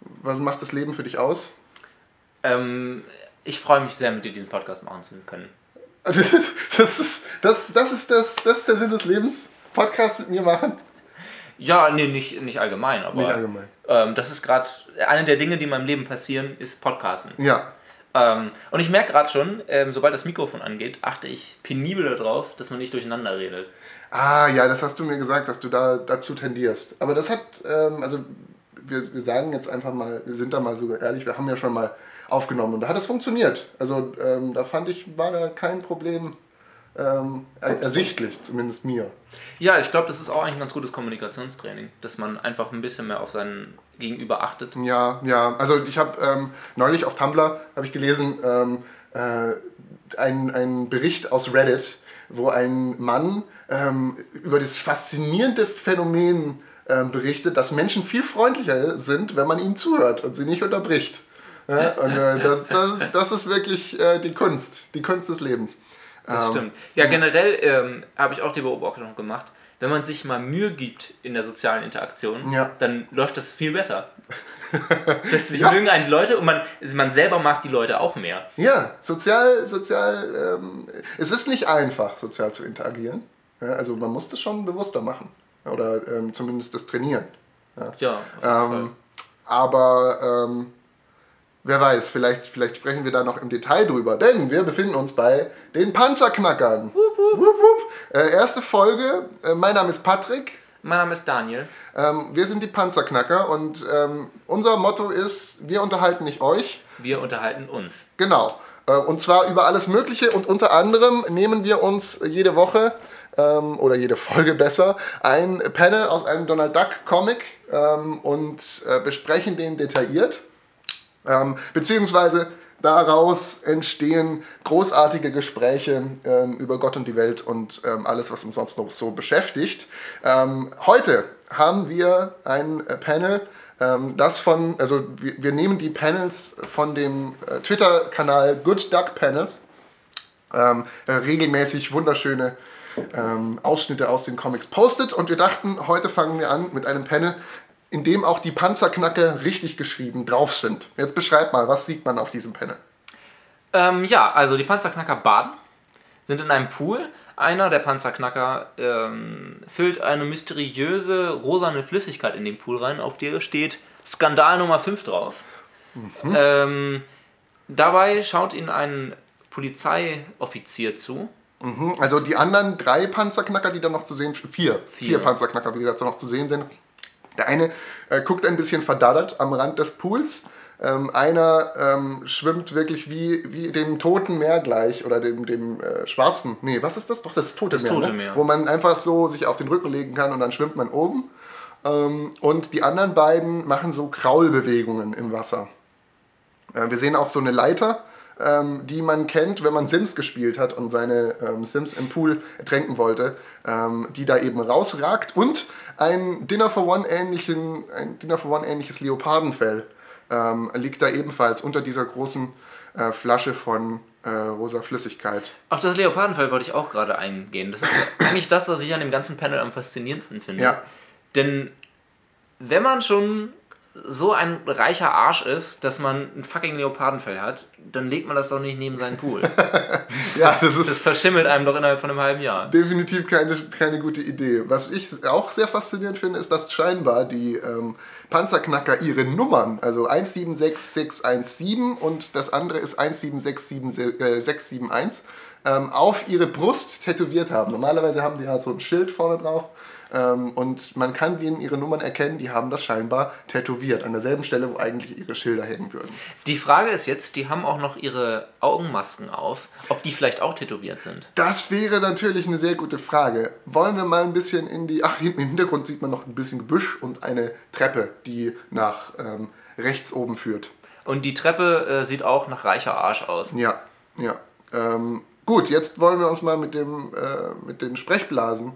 Was macht das Leben für dich aus? Ähm, ich freue mich sehr, mit dir diesen Podcast machen zu können. Das ist, das, das, ist das, das ist der Sinn des Lebens. Podcast mit mir machen. Ja, nee, nicht, nicht allgemein, aber Nicht allgemein. Ähm, das ist gerade eine der Dinge, die in meinem Leben passieren, ist Podcasten. Ja. Ähm, und ich merke gerade schon, ähm, sobald das Mikrofon angeht, achte ich penibel darauf, dass man nicht durcheinander redet. Ah, ja, das hast du mir gesagt, dass du da dazu tendierst. Aber das hat, ähm, also wir, wir sagen jetzt einfach mal, wir sind da mal so ehrlich, wir haben ja schon mal aufgenommen und da hat es funktioniert. Also ähm, da fand ich, war da kein Problem ähm, er ersichtlich, zumindest mir. Ja, ich glaube, das ist auch eigentlich ein ganz gutes Kommunikationstraining, dass man einfach ein bisschen mehr auf seinen Gegenüber achtet. Ja, ja, also ich habe ähm, neulich auf Tumblr, habe ich gelesen, ähm, äh, einen, einen Bericht aus Reddit, wo ein Mann ähm, über das faszinierende Phänomen ähm, berichtet, dass Menschen viel freundlicher sind, wenn man ihnen zuhört und sie nicht unterbricht. Ja, und äh, das, das, das ist wirklich äh, die Kunst, die Kunst des Lebens. Das Ähm, stimmt. Ja, generell ähm, habe ich auch die Beobachtung gemacht, wenn man sich mal Mühe gibt in der sozialen Interaktion, Ja. dann läuft das viel besser. Plötzlich Ja. mögen einen die Leute und man, man selber mag die Leute auch mehr. Ja, sozial, sozial, ähm, es ist nicht einfach, sozial zu interagieren. Ja, also man muss das schon bewusster machen. Oder ähm, zumindest das trainieren. Ja. Ja. Ähm, aber ähm, wer weiß, vielleicht, vielleicht sprechen wir da noch im Detail drüber. Denn wir befinden uns bei den Panzerknackern. Wupp, wupp. Äh, erste Folge. Äh, mein Name ist Patrick. Mein Name ist Daniel. Ähm, wir sind die Panzerknacker und ähm, unser Motto ist, wir unterhalten nicht euch. Wir unterhalten uns. Genau. Äh, Und zwar über alles Mögliche und unter anderem nehmen wir uns jede Woche ähm, oder jede Folge besser ein Panel aus einem Donald Duck Comic ähm, und äh, besprechen den detailliert. Ähm, beziehungsweise daraus entstehen großartige Gespräche ähm, über Gott und die Welt und ähm, alles, was uns sonst noch so beschäftigt. Ähm, heute haben wir ein Panel, ähm, das von, also wir, wir nehmen die Panels von dem äh, Twitter-Kanal Good Duck Panels, ähm, äh, regelmäßig wunderschöne ähm, Ausschnitte aus den Comics postet und wir dachten, heute fangen wir an mit einem Panel, in dem auch die Panzerknacker richtig geschrieben drauf sind. Jetzt beschreib mal, was sieht man auf diesem Panel? Ähm, ja, also die Panzerknacker baden, sind in einem Pool. Einer der Panzerknacker ähm, füllt eine mysteriöse rosane Flüssigkeit in den Pool rein, auf der steht Skandal Nummer 5 drauf. Ähm, dabei schaut ihnen ein Polizeioffizier zu. Mhm, Also die anderen drei Panzerknacker, die da noch zu sehen sind, vier, vier, Vier. Panzerknacker, die da noch zu sehen sind. Der eine äh, guckt ein bisschen verdaddert am Rand des Pools. Ähm, einer ähm, schwimmt wirklich wie, wie dem Toten Meer gleich oder dem, dem äh, schwarzen. Nee, was ist das? Doch, das Tote Das Meer. Tote ne? Meer. Wo man einfach so sich auf den Rücken legen kann und dann schwimmt man oben. Ähm, und die anderen beiden machen so Kraulbewegungen im Wasser. Äh, wir sehen auch so eine Leiter, ähm, die man kennt, wenn man Sims gespielt hat und seine ähm, Sims im Pool ertränken wollte, ähm, die da eben rausragt und ein Dinner for One ähnlichen, ein Dinner for One ähnliches Leopardenfell ähm, liegt da ebenfalls unter dieser großen äh, Flasche von äh, rosa Flüssigkeit. Auf das Leopardenfell wollte ich auch gerade eingehen. Das ist eigentlich das, was ich an dem ganzen Panel am faszinierendsten finde. Ja, Denn wenn man schon so ein reicher Arsch ist, dass man ein fucking Leopardenfell hat, dann legt man das doch nicht neben seinen Pool. ja das Das ist verschimmelt einem doch innerhalb von einem halben Jahr. definitiv keine, keine gute Idee. Was ich auch sehr faszinierend finde, ist, dass scheinbar die ähm, Panzerknacker ihre Nummern, also 176617 und das andere ist 1767671, ähm, auf ihre Brust tätowiert haben. Normalerweise haben die ja so ein Schild vorne drauf ähm, und man kann denen ihre Nummern erkennen, die haben das scheinbar tätowiert, an derselben Stelle, wo eigentlich ihre Schilder hängen würden. Die Frage ist jetzt, die haben auch noch ihre Augenmasken auf, ob die vielleicht auch tätowiert sind. Das wäre natürlich eine sehr gute Frage. Wollen wir mal ein bisschen in die. Ach, im Hintergrund sieht man noch ein bisschen Gebüsch und eine Treppe, die nach ähm, rechts oben führt. Und die Treppe äh, sieht auch nach reicher Arsch aus. Ja, ja. Ähm, gut, jetzt wollen wir uns mal mit, dem, äh, mit den Sprechblasen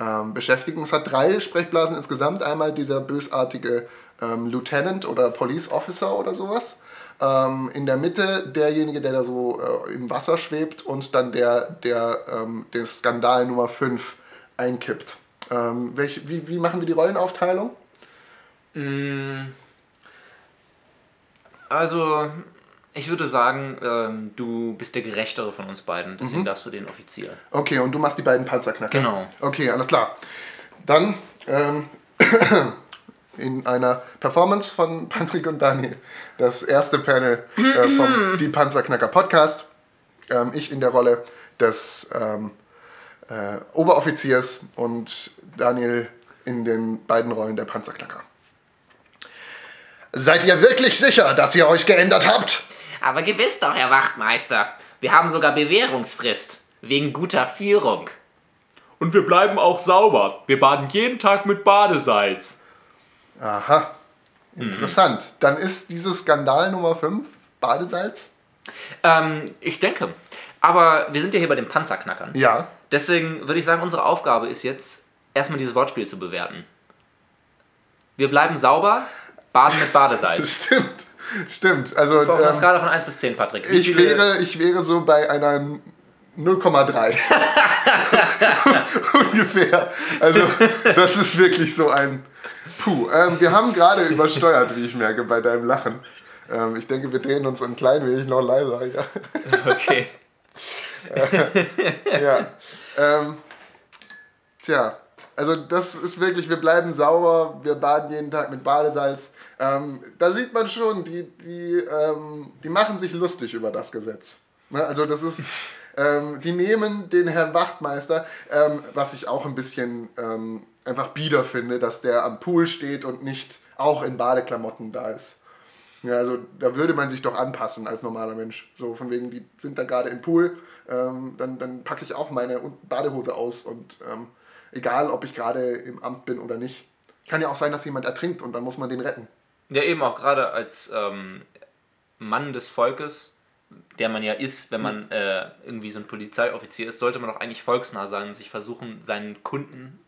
ähm, beschäftigen. Es hat drei Sprechblasen insgesamt. Einmal dieser bösartige ähm, Lieutenant oder Police Officer oder sowas. Ähm, in der Mitte derjenige, der da so äh, im Wasser schwebt und dann der, der ähm, den Skandal Nummer 5 einkippt. Ähm, welch, wie, wie machen wir die Rollenaufteilung? Mm, Also, ich würde sagen, ähm, du bist der gerechtere von uns beiden, deswegen Mhm. darfst du den Offizier. Okay, und du machst die beiden Panzerknacker. Genau. Okay, alles klar. Dann ähm, in einer Performance von Patrick und Daniel das erste Panel äh, vom Die Panzerknacker Podcast. Ähm, ich in der Rolle des ähm, äh, Oberoffiziers und Daniel in den beiden Rollen der Panzerknacker. Seid ihr wirklich sicher, dass ihr euch geändert habt? Aber gewiss doch, Herr Wachtmeister. Wir haben sogar Bewährungsfrist. Wegen guter Führung. Und wir bleiben auch sauber. Wir baden jeden Tag mit Badesalz. Aha, interessant. Dann ist dieses Skandal Nummer 5 Badesalz? Ähm, ich denke. Aber wir sind ja hier bei den Panzerknackern. Ja. Deswegen würde ich sagen, unsere Aufgabe ist jetzt, erstmal dieses Wortspiel zu bewerten. Wir bleiben sauber, baden mit Badesalz. Stimmt, stimmt. Also Auf einer ähm, Skala von 1 bis 10, Patrick. Wie ich, wäre, ich wäre so bei einer 0,3. Ungefähr. Also das ist wirklich so ein Puh. Ähm, wir haben gerade übersteuert, wie ich merke, bei deinem Lachen. Ähm, ich denke, wir drehen uns ein klein wenig noch leiser. Ja. Okay. ja. Ähm, tja, also das ist wirklich, wir bleiben sauber, wir baden jeden Tag mit Badesalz. Ähm, da sieht man schon, die, die, ähm, die machen sich lustig über das Gesetz. Ne? Also das ist, ähm, die nehmen den Herrn Wachtmeister, ähm, was ich auch ein bisschen ähm, einfach bieder finde, dass der am Pool steht und nicht auch in Badeklamotten da ist. Ja, also da würde man sich doch anpassen als normaler Mensch. So von wegen, die sind da gerade im Pool, ähm, dann, dann packe ich auch meine Badehose aus und egal, ob ich gerade im Amt bin oder nicht. Kann ja auch sein, dass jemand ertrinkt und dann muss man den retten. Ja, eben auch gerade als ähm, Mann des Volkes, der man ja ist, wenn man äh, irgendwie so ein Polizeioffizier ist, sollte man doch eigentlich volksnah sein und sich versuchen, seinen Kunden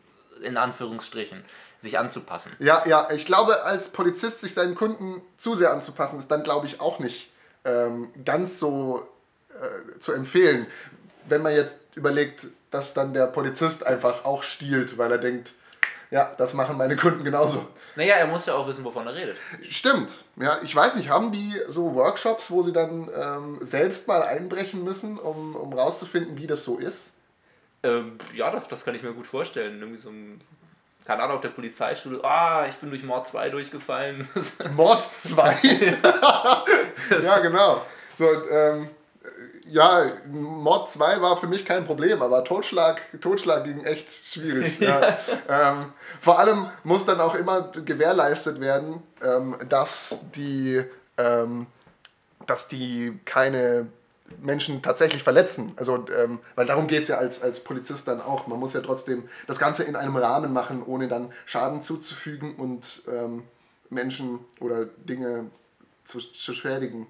in Anführungsstrichen sich anzupassen. Ja, ja, ich glaube, als Polizist sich seinen Kunden zu sehr anzupassen, ist dann, glaube ich, auch nicht ähm, ganz so äh, zu empfehlen. Wenn man jetzt überlegt, dass dann der Polizist einfach auch stiehlt, weil er denkt, ja, das machen meine Kunden genauso. Naja, er muss ja auch wissen, wovon er redet. Stimmt. Ja, ich weiß nicht, haben die so Workshops, wo sie dann ähm, selbst mal einbrechen müssen, um, um rauszufinden, wie das so ist? Ähm, ja, doch, das kann ich mir gut vorstellen. Irgendwie so ein, keine Ahnung, auf der Polizeischule, ah, ich bin durch Mord 2 durchgefallen. Mord 2. ja, genau. So, ähm, ja, Mord 2 war für mich kein Problem, aber Totschlag, Totschlag ging echt schwierig. Ja. ähm, vor allem muss dann auch immer gewährleistet werden, ähm, dass die, ähm, dass die keine Menschen tatsächlich verletzen. Also, ähm, weil darum geht es ja als, als Polizist dann auch. Man muss ja trotzdem das Ganze in einem Rahmen machen, ohne dann Schaden zuzufügen und ähm, Menschen oder Dinge zu, zu schädigen.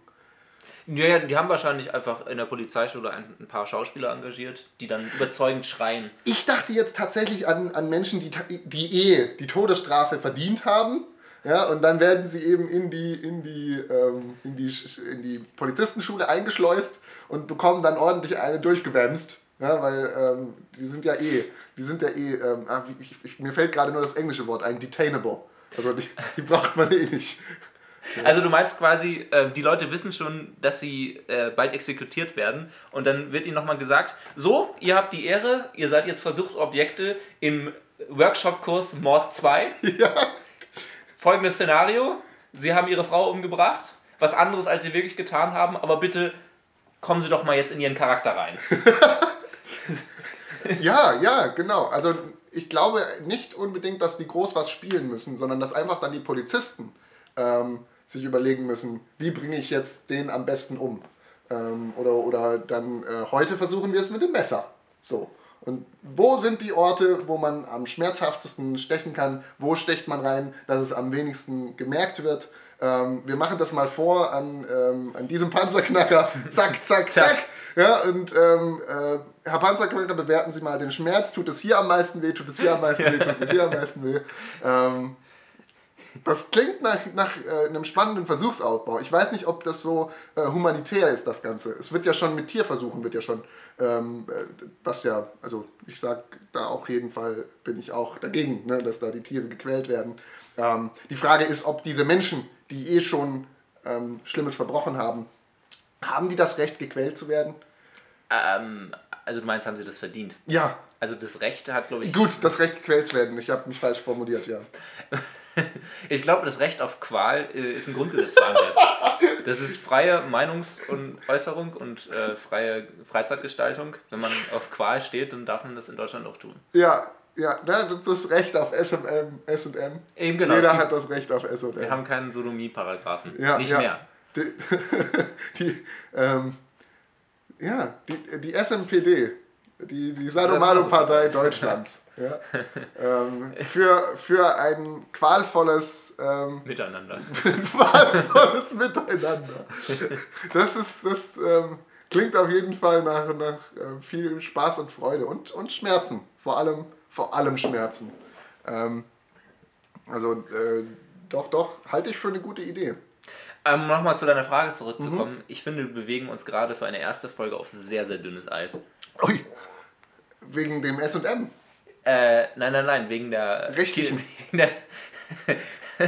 Ja, ja, die haben wahrscheinlich einfach in der Polizeischule ein, ein paar Schauspieler engagiert, die dann überzeugend schreien. Ich dachte jetzt tatsächlich an, an Menschen, die, die eh die Todesstrafe verdient haben. Ja, und dann werden sie eben in die, in, die, ähm, in, die, in die Polizistenschule eingeschleust und bekommen dann ordentlich eine durchgewämst. Ja, weil ähm, die sind ja eh, die sind ja eh, ähm, ah, ich, ich, mir fällt gerade nur das englische Wort ein, detainable. Also die, die braucht man eh nicht. Also du meinst quasi, äh, die Leute wissen schon, dass sie äh, bald exekutiert werden und dann wird ihnen nochmal gesagt, so, ihr habt die Ehre, ihr seid jetzt Versuchsobjekte im Workshop-Kurs Mord 2. Ja. Folgendes Szenario, sie haben ihre Frau umgebracht, was anderes als sie wirklich getan haben, aber bitte kommen sie doch mal jetzt in ihren Charakter rein. Ja, ja, genau. Also ich glaube nicht unbedingt, dass die groß was spielen müssen, sondern dass einfach dann die Polizisten ähm, sich überlegen müssen, wie bringe ich jetzt den am besten um. Ähm, oder, oder dann äh, heute versuchen wir es mit dem Messer. So. Und wo sind die Orte, wo man am schmerzhaftesten stechen kann? Wo stecht man rein, dass es am wenigsten gemerkt wird? Ähm, wir machen das mal vor an, ähm, an diesem Panzerknacker. Zack, zack, zack. Ja, und ähm, äh, Herr Panzerknacker, bewerten Sie mal den Schmerz. Tut es hier am meisten weh? Tut es hier am meisten weh? Tut es hier am meisten weh? Das klingt nach, nach äh, einem spannenden Versuchsaufbau. Ich weiß nicht, ob das so äh, humanitär ist, das Ganze. Es wird ja schon mit Tierversuchen, wird ja schon, ähm, äh, was ja, also ich sag da auf jeden Fall, bin ich auch dagegen, ne, dass da die Tiere gequält werden. Ähm, die Frage ist, ob diese Menschen, die eh schon ähm, Schlimmes verbrochen haben, haben die das Recht, gequält zu werden? Ähm, also du meinst, haben sie das verdient? Ja, Also das Recht hat, glaube ich... gut, das Recht, gequält zu werden. Ich habe mich falsch formuliert, ja. Ich glaube, das Recht auf Qual äh, ist im Grundgesetz verankert. Das ist freie Meinungs- und Äußerung und äh, freie Freizeitgestaltung. Wenn man auf Qual steht, dann darf man das in Deutschland auch tun. Ja, ja, ne, das ist das Recht auf S&M. S&M. Eben genau. Jeder hat das Recht auf S&M. Wir haben keinen Sodomie-Paragraphen. Ja, Nicht ja. mehr. Die, die, ähm, ja, die, die SMPD, die, die Sadomado-Partei Deutschlands, ja, ähm, für, für ein qualvolles, ähm, Miteinander. qualvolles Miteinander. Das ist, das ähm, klingt auf jeden Fall nach, nach äh, viel Spaß und Freude und, und Schmerzen, vor allem, vor allem Schmerzen. Ähm, also, äh, doch, doch, halte ich für eine gute Idee. Ähm, Nochmal zu deiner Frage zurückzukommen. Mhm. Ich finde, wir bewegen uns gerade für eine erste Folge auf sehr, sehr dünnes Eis. Ui, wegen dem S&M. Äh, nein, nein, nein, wegen der... Rechtlichen. Wegen der,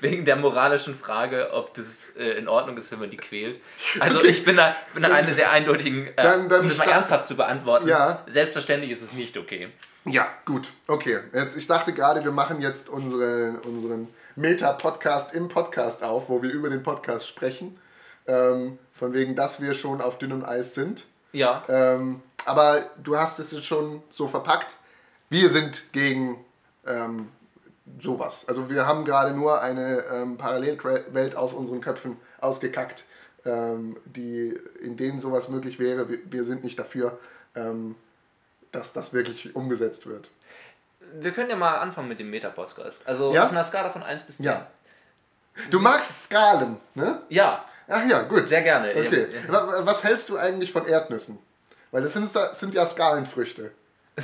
wegen der moralischen Frage, ob das äh, in Ordnung ist, wenn man die quält. Also Okay. ich bin da, bin da eine sehr eindeutigen, äh, Dann- dann um das mal ernsthaft zu beantworten. Ja. Selbstverständlich ist es nicht okay. Ja, gut. Okay. Jetzt, ich dachte gerade, wir machen jetzt unsere, unseren Meta-Podcast im Podcast auf, wo wir über den Podcast sprechen. Ähm, von wegen, dass wir schon auf dünnem Eis sind. Ja, Ähm, aber du hast es jetzt schon so verpackt. Wir sind gegen ähm, sowas. Also wir haben gerade nur eine ähm, Parallelwelt aus unseren Köpfen ausgekackt, ähm, die, in denen sowas möglich wäre. Wir, wir sind nicht dafür, ähm, dass das wirklich umgesetzt wird. wir können ja mal anfangen mit dem Meta-Podcast. Also Ja? auf einer Skala von 1 bis 10. Ja. Du magst Skalen, ne? Ja, Ach ja, gut. sehr gerne. Okay. Ja, Wa- Was hältst du eigentlich von Erdnüssen? Weil das sind, das sind ja Skalenfrüchte.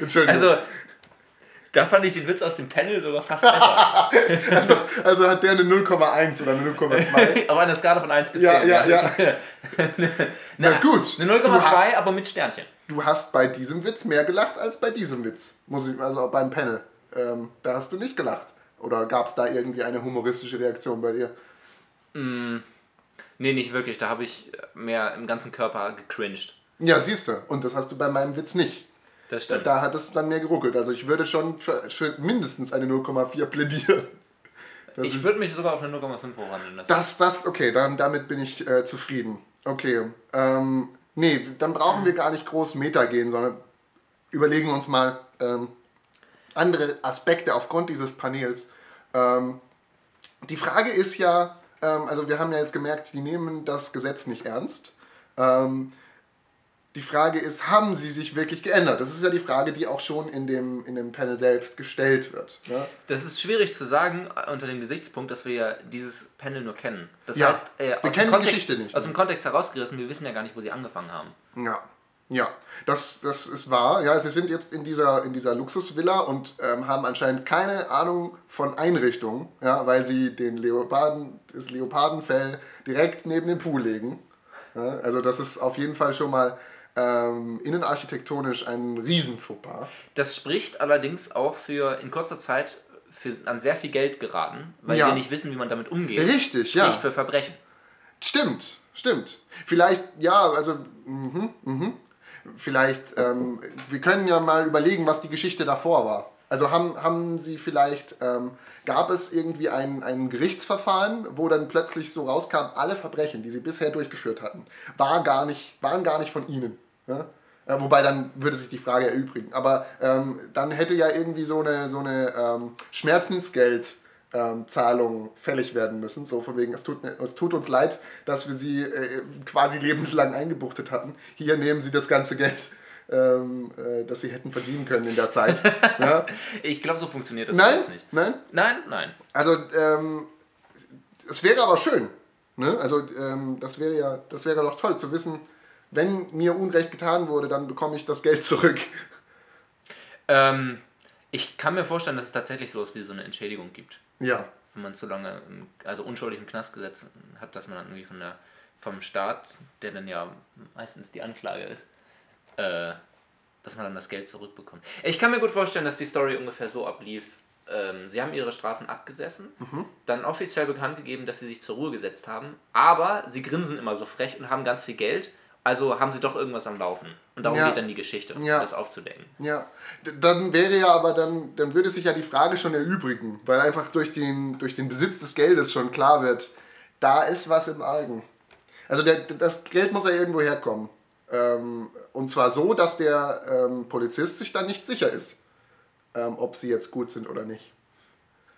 Entschuldigung. Also, da fand ich den Witz aus dem Panel sogar fast besser. Also, also hat der eine 0,1 oder eine 0,2. Auf einer Skala von 1 bis Ja, 10. ja, ja. Na, Na gut. Eine Du 0,2, hast- aber mit Sternchen. Du hast bei diesem Witz mehr gelacht als bei diesem Witz. Muss ich, also auch beim Panel. Ähm, da hast du nicht gelacht. Oder gab es da irgendwie eine humoristische Reaktion bei dir? Mm, nee, nicht wirklich. Da habe ich mehr im ganzen Körper gecringed. Ja, siehst du. Und das hast du bei meinem Witz nicht. Das Da, stimmt. da hat es dann mehr geruckelt. Also ich würde schon für, für mindestens eine 0,4 plädieren. Das ich würde mich sogar auf eine 0,5 hochhandeln lassen. Das, das, okay, dann, damit bin ich äh, zufrieden. Okay, ähm, nee, dann brauchen wir gar nicht groß Meta gehen, sondern überlegen uns mal ähm, andere Aspekte aufgrund dieses Panels. Ähm, die Frage ist ja, ähm, also wir haben ja jetzt gemerkt, die nehmen das Gesetz nicht ernst. Ähm, die Frage ist, haben sie sich wirklich geändert? Das ist ja die Frage, die auch schon in dem, in dem Panel selbst gestellt wird. Ne? Das ist schwierig zu sagen äh, unter dem Gesichtspunkt, dass wir ja dieses Panel nur kennen. Das Ja, heißt, äh, aus, kennen dem die Kontext, Geschichte nicht, aus dem Kontext herausgerissen, wir wissen ja gar nicht, wo sie angefangen haben. Ja, ja, das, das ist wahr. Ja, sie sind jetzt in dieser, in dieser Luxusvilla und ähm, haben anscheinend keine Ahnung von Einrichtungen, ja, weil sie den Leoparden, das Leopardenfell direkt neben den Pool legen. Ja, also das ist auf jeden Fall schon mal ähm, innenarchitektonisch ein Riesenfauxpas. Das spricht allerdings auch für in kurzer Zeit für, an sehr viel Geld geraten, weil Ja. wir nicht wissen, wie man damit umgeht. Richtig, Spricht ja. für Verbrechen. Stimmt, stimmt. Vielleicht, ja, also, mhm, mhm. Vielleicht, ähm, wir können ja mal überlegen, was die Geschichte davor war. Also haben, haben Sie vielleicht, ähm, gab es irgendwie ein, ein Gerichtsverfahren, wo dann plötzlich so rauskam, alle Verbrechen, die Sie bisher durchgeführt hatten, war gar nicht, waren gar nicht von Ihnen. Äh, wobei dann würde sich die Frage erübrigen. Aber ähm, dann hätte ja irgendwie so eine, so eine ähm, Schmerzensgeld ähm, Zahlung fällig werden müssen. So von wegen, es tut, es tut uns leid, dass wir sie äh, quasi lebenslang eingebuchtet hatten. Hier nehmen sie das ganze Geld, ähm, äh, das sie hätten verdienen können in der Zeit. ja? Ich glaube, so funktioniert das Nein, alles nicht. nein. Nein, nein. Also ähm, es wäre aber schön. Ne? Also ähm, das wäre ja, das wäre doch toll zu wissen, wenn mir Unrecht getan wurde, dann bekomme ich das Geld zurück. Ähm, ich kann mir vorstellen, dass es tatsächlich sowas wie so eine Entschädigung gibt. Ja. Wenn man zu lange, also unschuldig im Knast gesetzt hat, dass man dann irgendwie von der, vom Staat, der dann ja meistens die Anklage ist, äh, dass man dann das Geld zurückbekommt. Ich kann mir gut vorstellen, dass die Story ungefähr so ablief, ähm, sie haben ihre Strafen abgesessen, Mhm. dann offiziell bekannt gegeben, dass sie sich zur Ruhe gesetzt haben, aber sie grinsen immer so frech und haben ganz viel Geld, also haben sie doch irgendwas am Laufen. Und darum Ja. geht dann die Geschichte, Ja. das aufzudecken. Ja, dann wäre ja aber dann, dann würde sich ja die Frage schon erübrigen, weil einfach durch den, durch den Besitz des Geldes schon klar wird, da ist was im Argen. Also der, das Geld muss ja irgendwo herkommen. Ähm, und zwar so, dass der ähm, Polizist sich dann nicht sicher ist, ähm, ob sie jetzt gut sind oder nicht.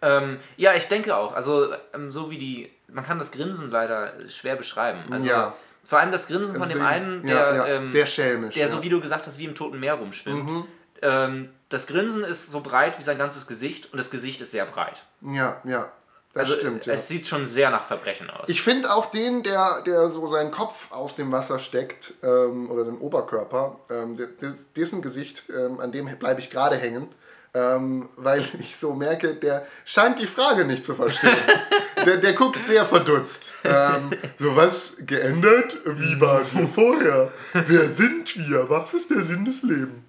Ähm, ja, ich denke auch. Also, ähm, so wie die. Man kann das Grinsen leider schwer beschreiben. Also, Ja. Vor allem das Grinsen von Also dem einen, der, ja, ja, ähm, sehr schelmisch. der ja. so wie du gesagt hast, wie im Toten Meer rumschwimmt. Mhm. Ähm, das Grinsen ist so breit wie sein ganzes Gesicht und das Gesicht ist sehr breit. Ja, ja, das also, stimmt. Es sieht schon sehr nach Verbrechen aus. Ich finde auch den, der, der so seinen Kopf aus dem Wasser steckt, ähm, oder den Oberkörper, ähm, de- de- dessen Gesicht, ähm, an dem bleibe ich gerade hängen, ähm, weil ich so merke, der scheint die Frage nicht zu verstehen. der, der guckt sehr verdutzt. Ähm, so was geändert? Wie waren wir vorher? Wer sind wir? Was ist der Sinn des Lebens?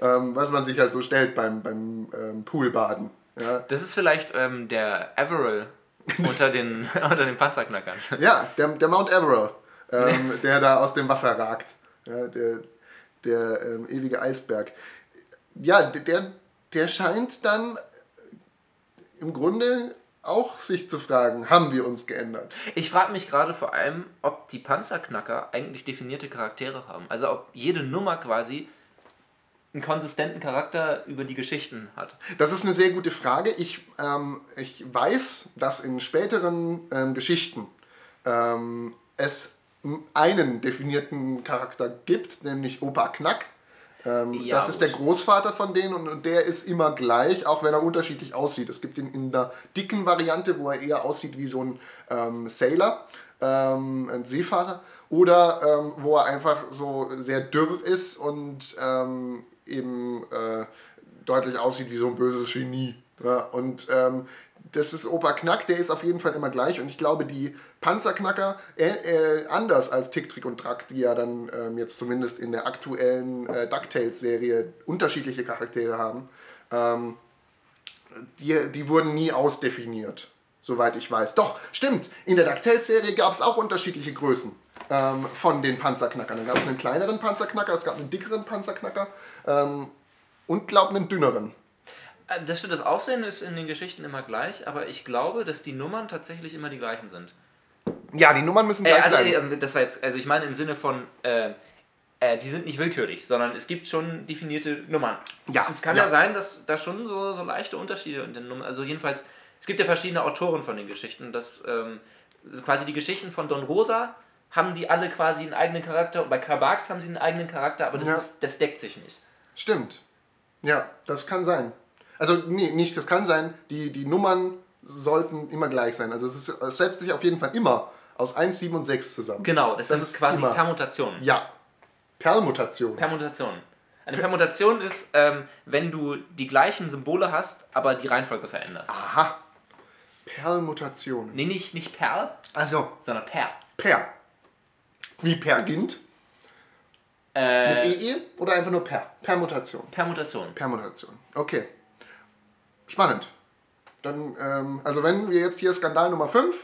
Ähm, was man sich halt so stellt beim, beim ähm, Poolbaden. Ja, das ist vielleicht ähm, der Averill unter den, unter den Panzerknackern. Ja, der, der Mount Everest, ähm, der da aus dem Wasser ragt. Ja, der der ähm, ewige Eisberg. Ja, der, der scheint dann im Grunde auch sich zu fragen, haben wir uns geändert? Ich frage mich gerade vor allem, ob die Panzerknacker eigentlich definierte Charaktere haben. Also ob jede Nummer quasi einen konsistenten Charakter über die Geschichten hat. Das ist eine sehr gute Frage. Ich, ähm, ich weiß, dass in späteren ähm, Geschichten ähm, es einen definierten Charakter gibt, nämlich Opa Knack. Ähm, Ja, das ist der. Großvater von denen und, und der ist immer gleich, auch wenn er unterschiedlich aussieht. Es gibt ihn in der dicken Variante, wo er eher aussieht wie so ein ähm, Sailor, ähm, ein Seefahrer, oder ähm, wo er einfach so sehr dürr ist und ähm, eben äh, deutlich aussieht wie so ein böses Genie. Ja, und ähm, das ist Opa Knack, der ist auf jeden Fall immer gleich. Und ich glaube, die Panzerknacker, äh, äh, anders als Tick, Trick und Track, die ja dann ähm, jetzt zumindest in der aktuellen äh, DuckTales-Serie unterschiedliche Charaktere haben, ähm, die, die wurden nie ausdefiniert, soweit ich weiß. Doch, stimmt, in der DuckTales-Serie gab es auch unterschiedliche Größen ähm, von den Panzerknackern. Da gab es einen kleineren Panzerknacker, es gab einen dickeren Panzerknacker ähm, und, glaube einen dünneren. Äh, Das das Aussehen ist in den Geschichten immer gleich, aber ich glaube, dass die Nummern tatsächlich immer die gleichen sind. Ja, die Nummern müssen Äh, gleich also, sein. äh, das war jetzt, also ich meine im Sinne von, äh, äh, die sind nicht willkürlich, sondern es gibt schon definierte Nummern. Ja, Es kann ja. ja, sein, dass da schon so, so leichte Unterschiede in den Nummern, also jedenfalls, es gibt ja verschiedene Autoren von den Geschichten, dass ähm, so quasi die Geschichten von Don Rosa haben die alle quasi einen eigenen Charakter und bei Karl Barks haben sie einen eigenen Charakter, aber das, Ja. ist, das deckt sich nicht. Stimmt. Ja, das kann sein. Also, nee, nicht, das kann sein. Die, die Nummern sollten immer gleich sein. Also, es, ist, es setzt sich auf jeden Fall immer aus 1, 7 und 6 zusammen. Genau, das, Das ist quasi immer. Permutation. Ja. Perlmutation. Permutation. Eine Permutation ist, ähm, wenn du die gleichen Symbole hast, aber die Reihenfolge veränderst. Aha. Perlmutation. Nee, nicht, nicht Perl, Also, sondern Per. Per. Wie Pergint? Mit Äh, EE oder einfach nur Per? Permutation. Permutation. Permutation. Okay. Spannend. Dann, ähm, also wenn wir jetzt hier Skandal Nummer 5,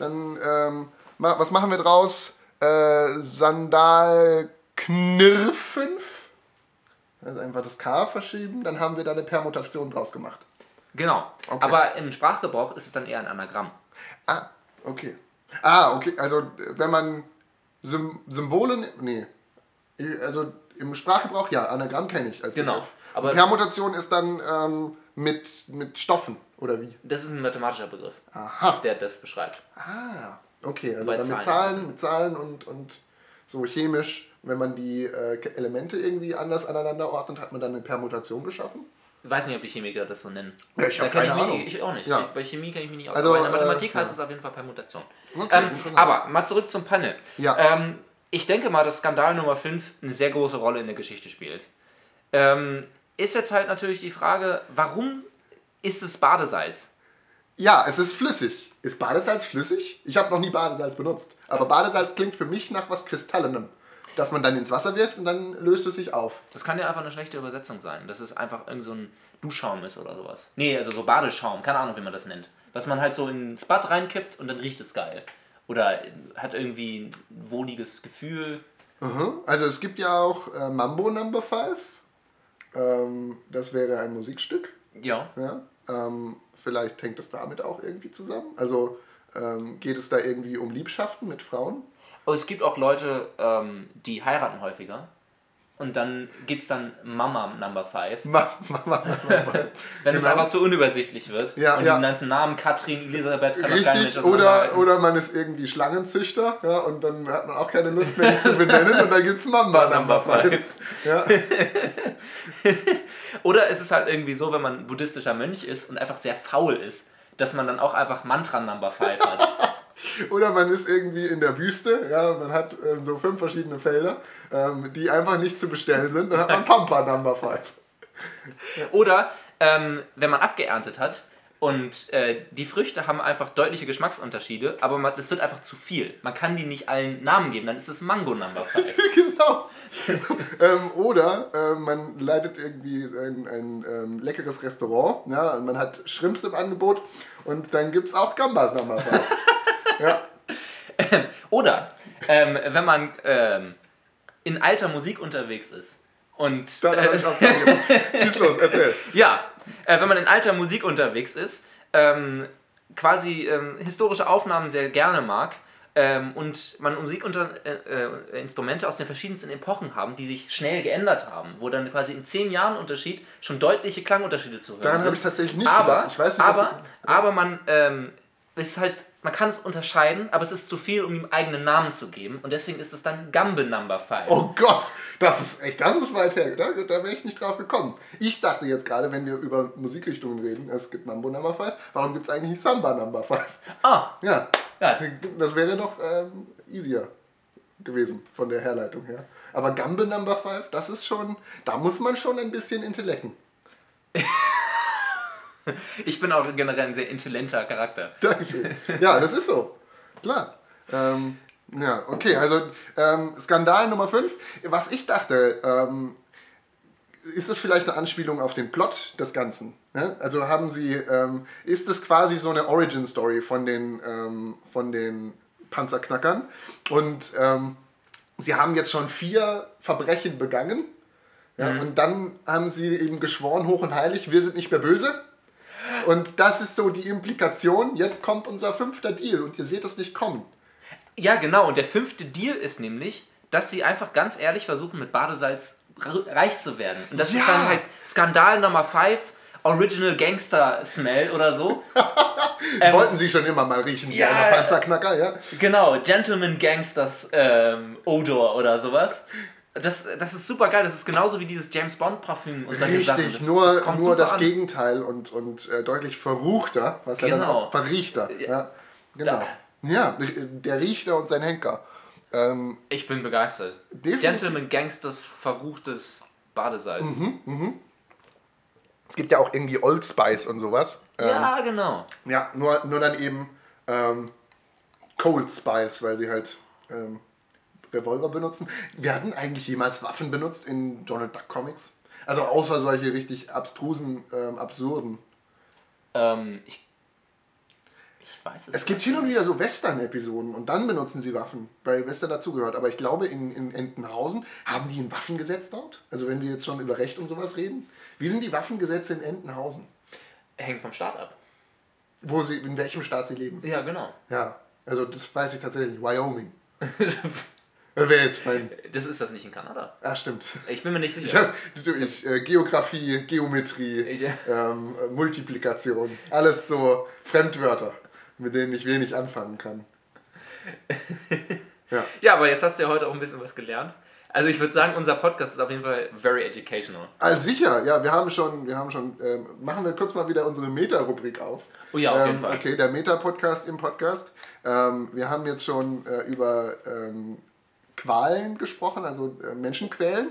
dann, ähm, ma was machen wir draus? Äh, Sandal Knirr 5. Also einfach das K verschieben, dann haben wir da eine Permutation draus gemacht. Genau. Okay. Aber im Sprachgebrauch ist es dann eher ein Anagramm. Ah, okay. Ah, okay, also wenn man Sym Symbole, ne- nee, also im Sprachgebrauch, ja, Anagramm kenne ich als Genau, Begriff. Aber- Permutation ist dann ähm, mit, mit Stoffen, oder wie? Das ist ein mathematischer Begriff, Aha. der das beschreibt. Ah, okay, also mit Zahlen Zahlen, mit Zahlen und, und so chemisch, wenn man die äh, Elemente irgendwie anders aneinander ordnet, hat man dann eine Permutation geschaffen? Ich weiß nicht, ob die Chemiker das so nennen. Ja, ich Da hab kenn keine ich, Ahnung. mich, ich auch nicht. Ja. Ich, bei Chemie kenne ich mich nicht aus. Also, aber in der äh, Mathematik heißt ja. es auf jeden Fall Permutation. Okay, Ähm, aber mal zurück zum Panel. Ja. Ähm, ich denke mal, dass Skandal Nummer 5 eine sehr große Rolle in der Geschichte spielt. Ähm, ist jetzt halt natürlich die Frage, warum ist es Badesalz? Ja, es ist flüssig. Ist Badesalz flüssig? Ich habe noch nie Badesalz benutzt. Aber Badesalz klingt für mich nach was Kristallenem. das man dann ins Wasser wirft und dann löst es sich auf. Das kann ja einfach eine schlechte Übersetzung sein, dass es einfach irgend so ein Duschschaum ist oder sowas. Nee, also so Badeschaum, keine Ahnung, wie man das nennt. Was man halt so ins Bad reinkippt und dann riecht es geil. Oder hat irgendwie ein wohliges Gefühl. Mhm. Also es gibt ja auch äh, Mambo Number 5. Ähm, das wäre ein Musikstück. Ja. Ja? Ähm, vielleicht hängt es damit auch irgendwie zusammen. Also ähm, geht es da irgendwie um Liebschaften mit Frauen? Aber es gibt auch Leute, ähm, die heiraten häufiger. Und dann gibt es dann Mama Number 5. Ma- ma- ma- ma- ma- Wenn es Genau. einfach zu unübersichtlich wird. Ja, und ja. die ganzen Namen Katrin, Elisabeth, kann auch kein Mensch Richtig, oder, oder man ist irgendwie Schlangenzüchter ja, und dann hat man auch keine Lust mehr, ihn zu benennen und dann gibt es Number Number 5. Ja. Oder es ist halt irgendwie so, wenn man buddhistischer Mönch ist und einfach sehr faul ist, dass man dann auch einfach Mantra Number 5 hat. Oder man ist irgendwie in der Wüste, ja, man hat ähm, so fünf verschiedene Felder, ähm, die einfach nicht zu bestellen sind, dann hat man Pampa Number 5. Oder ähm, wenn man abgeerntet hat und äh, die Früchte haben einfach deutliche Geschmacksunterschiede, aber man, das wird einfach zu viel. Man kann die nicht allen Namen geben, dann ist es Mango Number 5. genau. ähm, oder äh, man leitet irgendwie ein, ein ähm, leckeres Restaurant, ja, und man hat Shrimps im Angebot und dann gibt es auch Gambas Number 5. ja. Oder ähm, wenn man ähm, in alter Musik unterwegs ist und Da habe äh, ich auch gedacht. Schieß los, erzähl. Ja, äh, wenn man in alter Musik unterwegs ist, ähm, quasi ähm, historische Aufnahmen sehr gerne mag ähm, und man Musikinstrumente äh, äh, aus den verschiedensten Epochen haben, die sich schnell geändert haben, wo dann quasi in zehn Jahren Unterschied schon deutliche Klangunterschiede zu hören Daran habe ich tatsächlich nicht aber, gedacht. Ich weiß nicht, was aber, du- aber man ähm, ist halt, man kann es unterscheiden, aber es ist zu viel, um ihm eigenen Namen zu geben und deswegen ist es dann Gambe Number 5. Oh Gott, das ist echt, das ist weit her. Da, da wäre ich nicht drauf gekommen. Ich dachte jetzt gerade, wenn wir über Musikrichtungen reden, es gibt Mambo Number 5, warum gibt es eigentlich nicht Samba Number 5? Ah, Ja, ja, das wäre doch ähm, easier gewesen von der Herleitung her. Aber Gambe Number 5, das ist schon, da muss man schon ein bisschen intellecken. ich bin auch generell ein sehr intelligenter Charakter. Dankeschön. Ja, das ist so. Klar. Ähm, ja, okay, also ähm, Skandal Nummer 5. Was ich dachte, ähm, ist es vielleicht eine Anspielung auf den Plot des Ganzen? Ne? Also haben Sie, ähm, ist es quasi so eine Origin-Story von den, ähm, von den Panzerknackern? Und ähm, Sie haben jetzt schon vier Verbrechen begangen. Ja, Und dann haben Sie eben geschworen, hoch und heilig, wir sind nicht mehr böse. Und das ist so die Implikation. Jetzt kommt unser fünfter Deal und ihr seht es nicht kommen. Ja, genau. Und der fünfte Deal ist nämlich, dass sie einfach ganz ehrlich versuchen, mit Badesalz reich zu werden. Und das Ja. ist dann halt Skandal Nummer 5, Original Gangster Smell oder so. Ähm, Wollten sie schon immer mal riechen ja, eine Panzerknacker, ja? Genau, Gentleman Gangsters ähm, Odor oder sowas. Das, das ist super geil. Das ist genauso wie dieses James Bond Parfüm und solche Sachen. Richtig, Das, nur, das kommt nur das an. Gegenteil und, und äh, deutlich verruchter, was ja dann Genau. auch verriechter. Ja, genau. Ja, der Richter und sein Henker. Ähm, Ich bin begeistert. Definitiv. Gentleman Gangsters verruchtes Badesalz. Mhm. es gibt ja auch irgendwie Old Spice und sowas. Ähm, Ja, genau. Ja, nur, nur dann eben ähm, Cold Spice, weil sie halt ähm, Revolver benutzen. Wir hatten eigentlich jemals Waffen benutzt in Donald Duck Comics. Also außer solche richtig abstrusen, ähm, absurden. Ähm, ich, ich weiß es Es gibt hin und wieder so Western-Episoden und dann benutzen sie Waffen, weil Western dazugehört. Aber ich glaube, in, in Entenhausen haben die ein Waffengesetz dort? Also wenn wir jetzt schon über Recht und sowas reden. Wie sind die Waffengesetze in Entenhausen? Hängt vom Staat ab. Wo sie, in welchem Staat sie leben? Ja, genau. Ja, also das weiß ich tatsächlich. Wyoming. Das wäre jetzt mein. Das ist das nicht in Kanada. Ah, stimmt. Ich bin mir nicht sicher. Ja, ich, äh, Geografie, Geometrie, Ich, äh, ähm, äh, Multiplikation, alles so Fremdwörter, mit denen ich wenig anfangen kann. Ja. ja, aber jetzt hast du ja heute auch ein bisschen was gelernt. Also ich würde sagen, unser Podcast ist auf jeden Fall very educational. Also sicher, ja, wir haben schon, wir haben schon, ähm, machen wir kurz mal wieder unsere Meta-Rubrik auf. Oh ja, auf jeden ähm, Fall. Okay, der Meta-Podcast im Podcast. Ähm, wir haben jetzt schon äh, über ähm, Qualen gesprochen, also äh, Menschenquälen.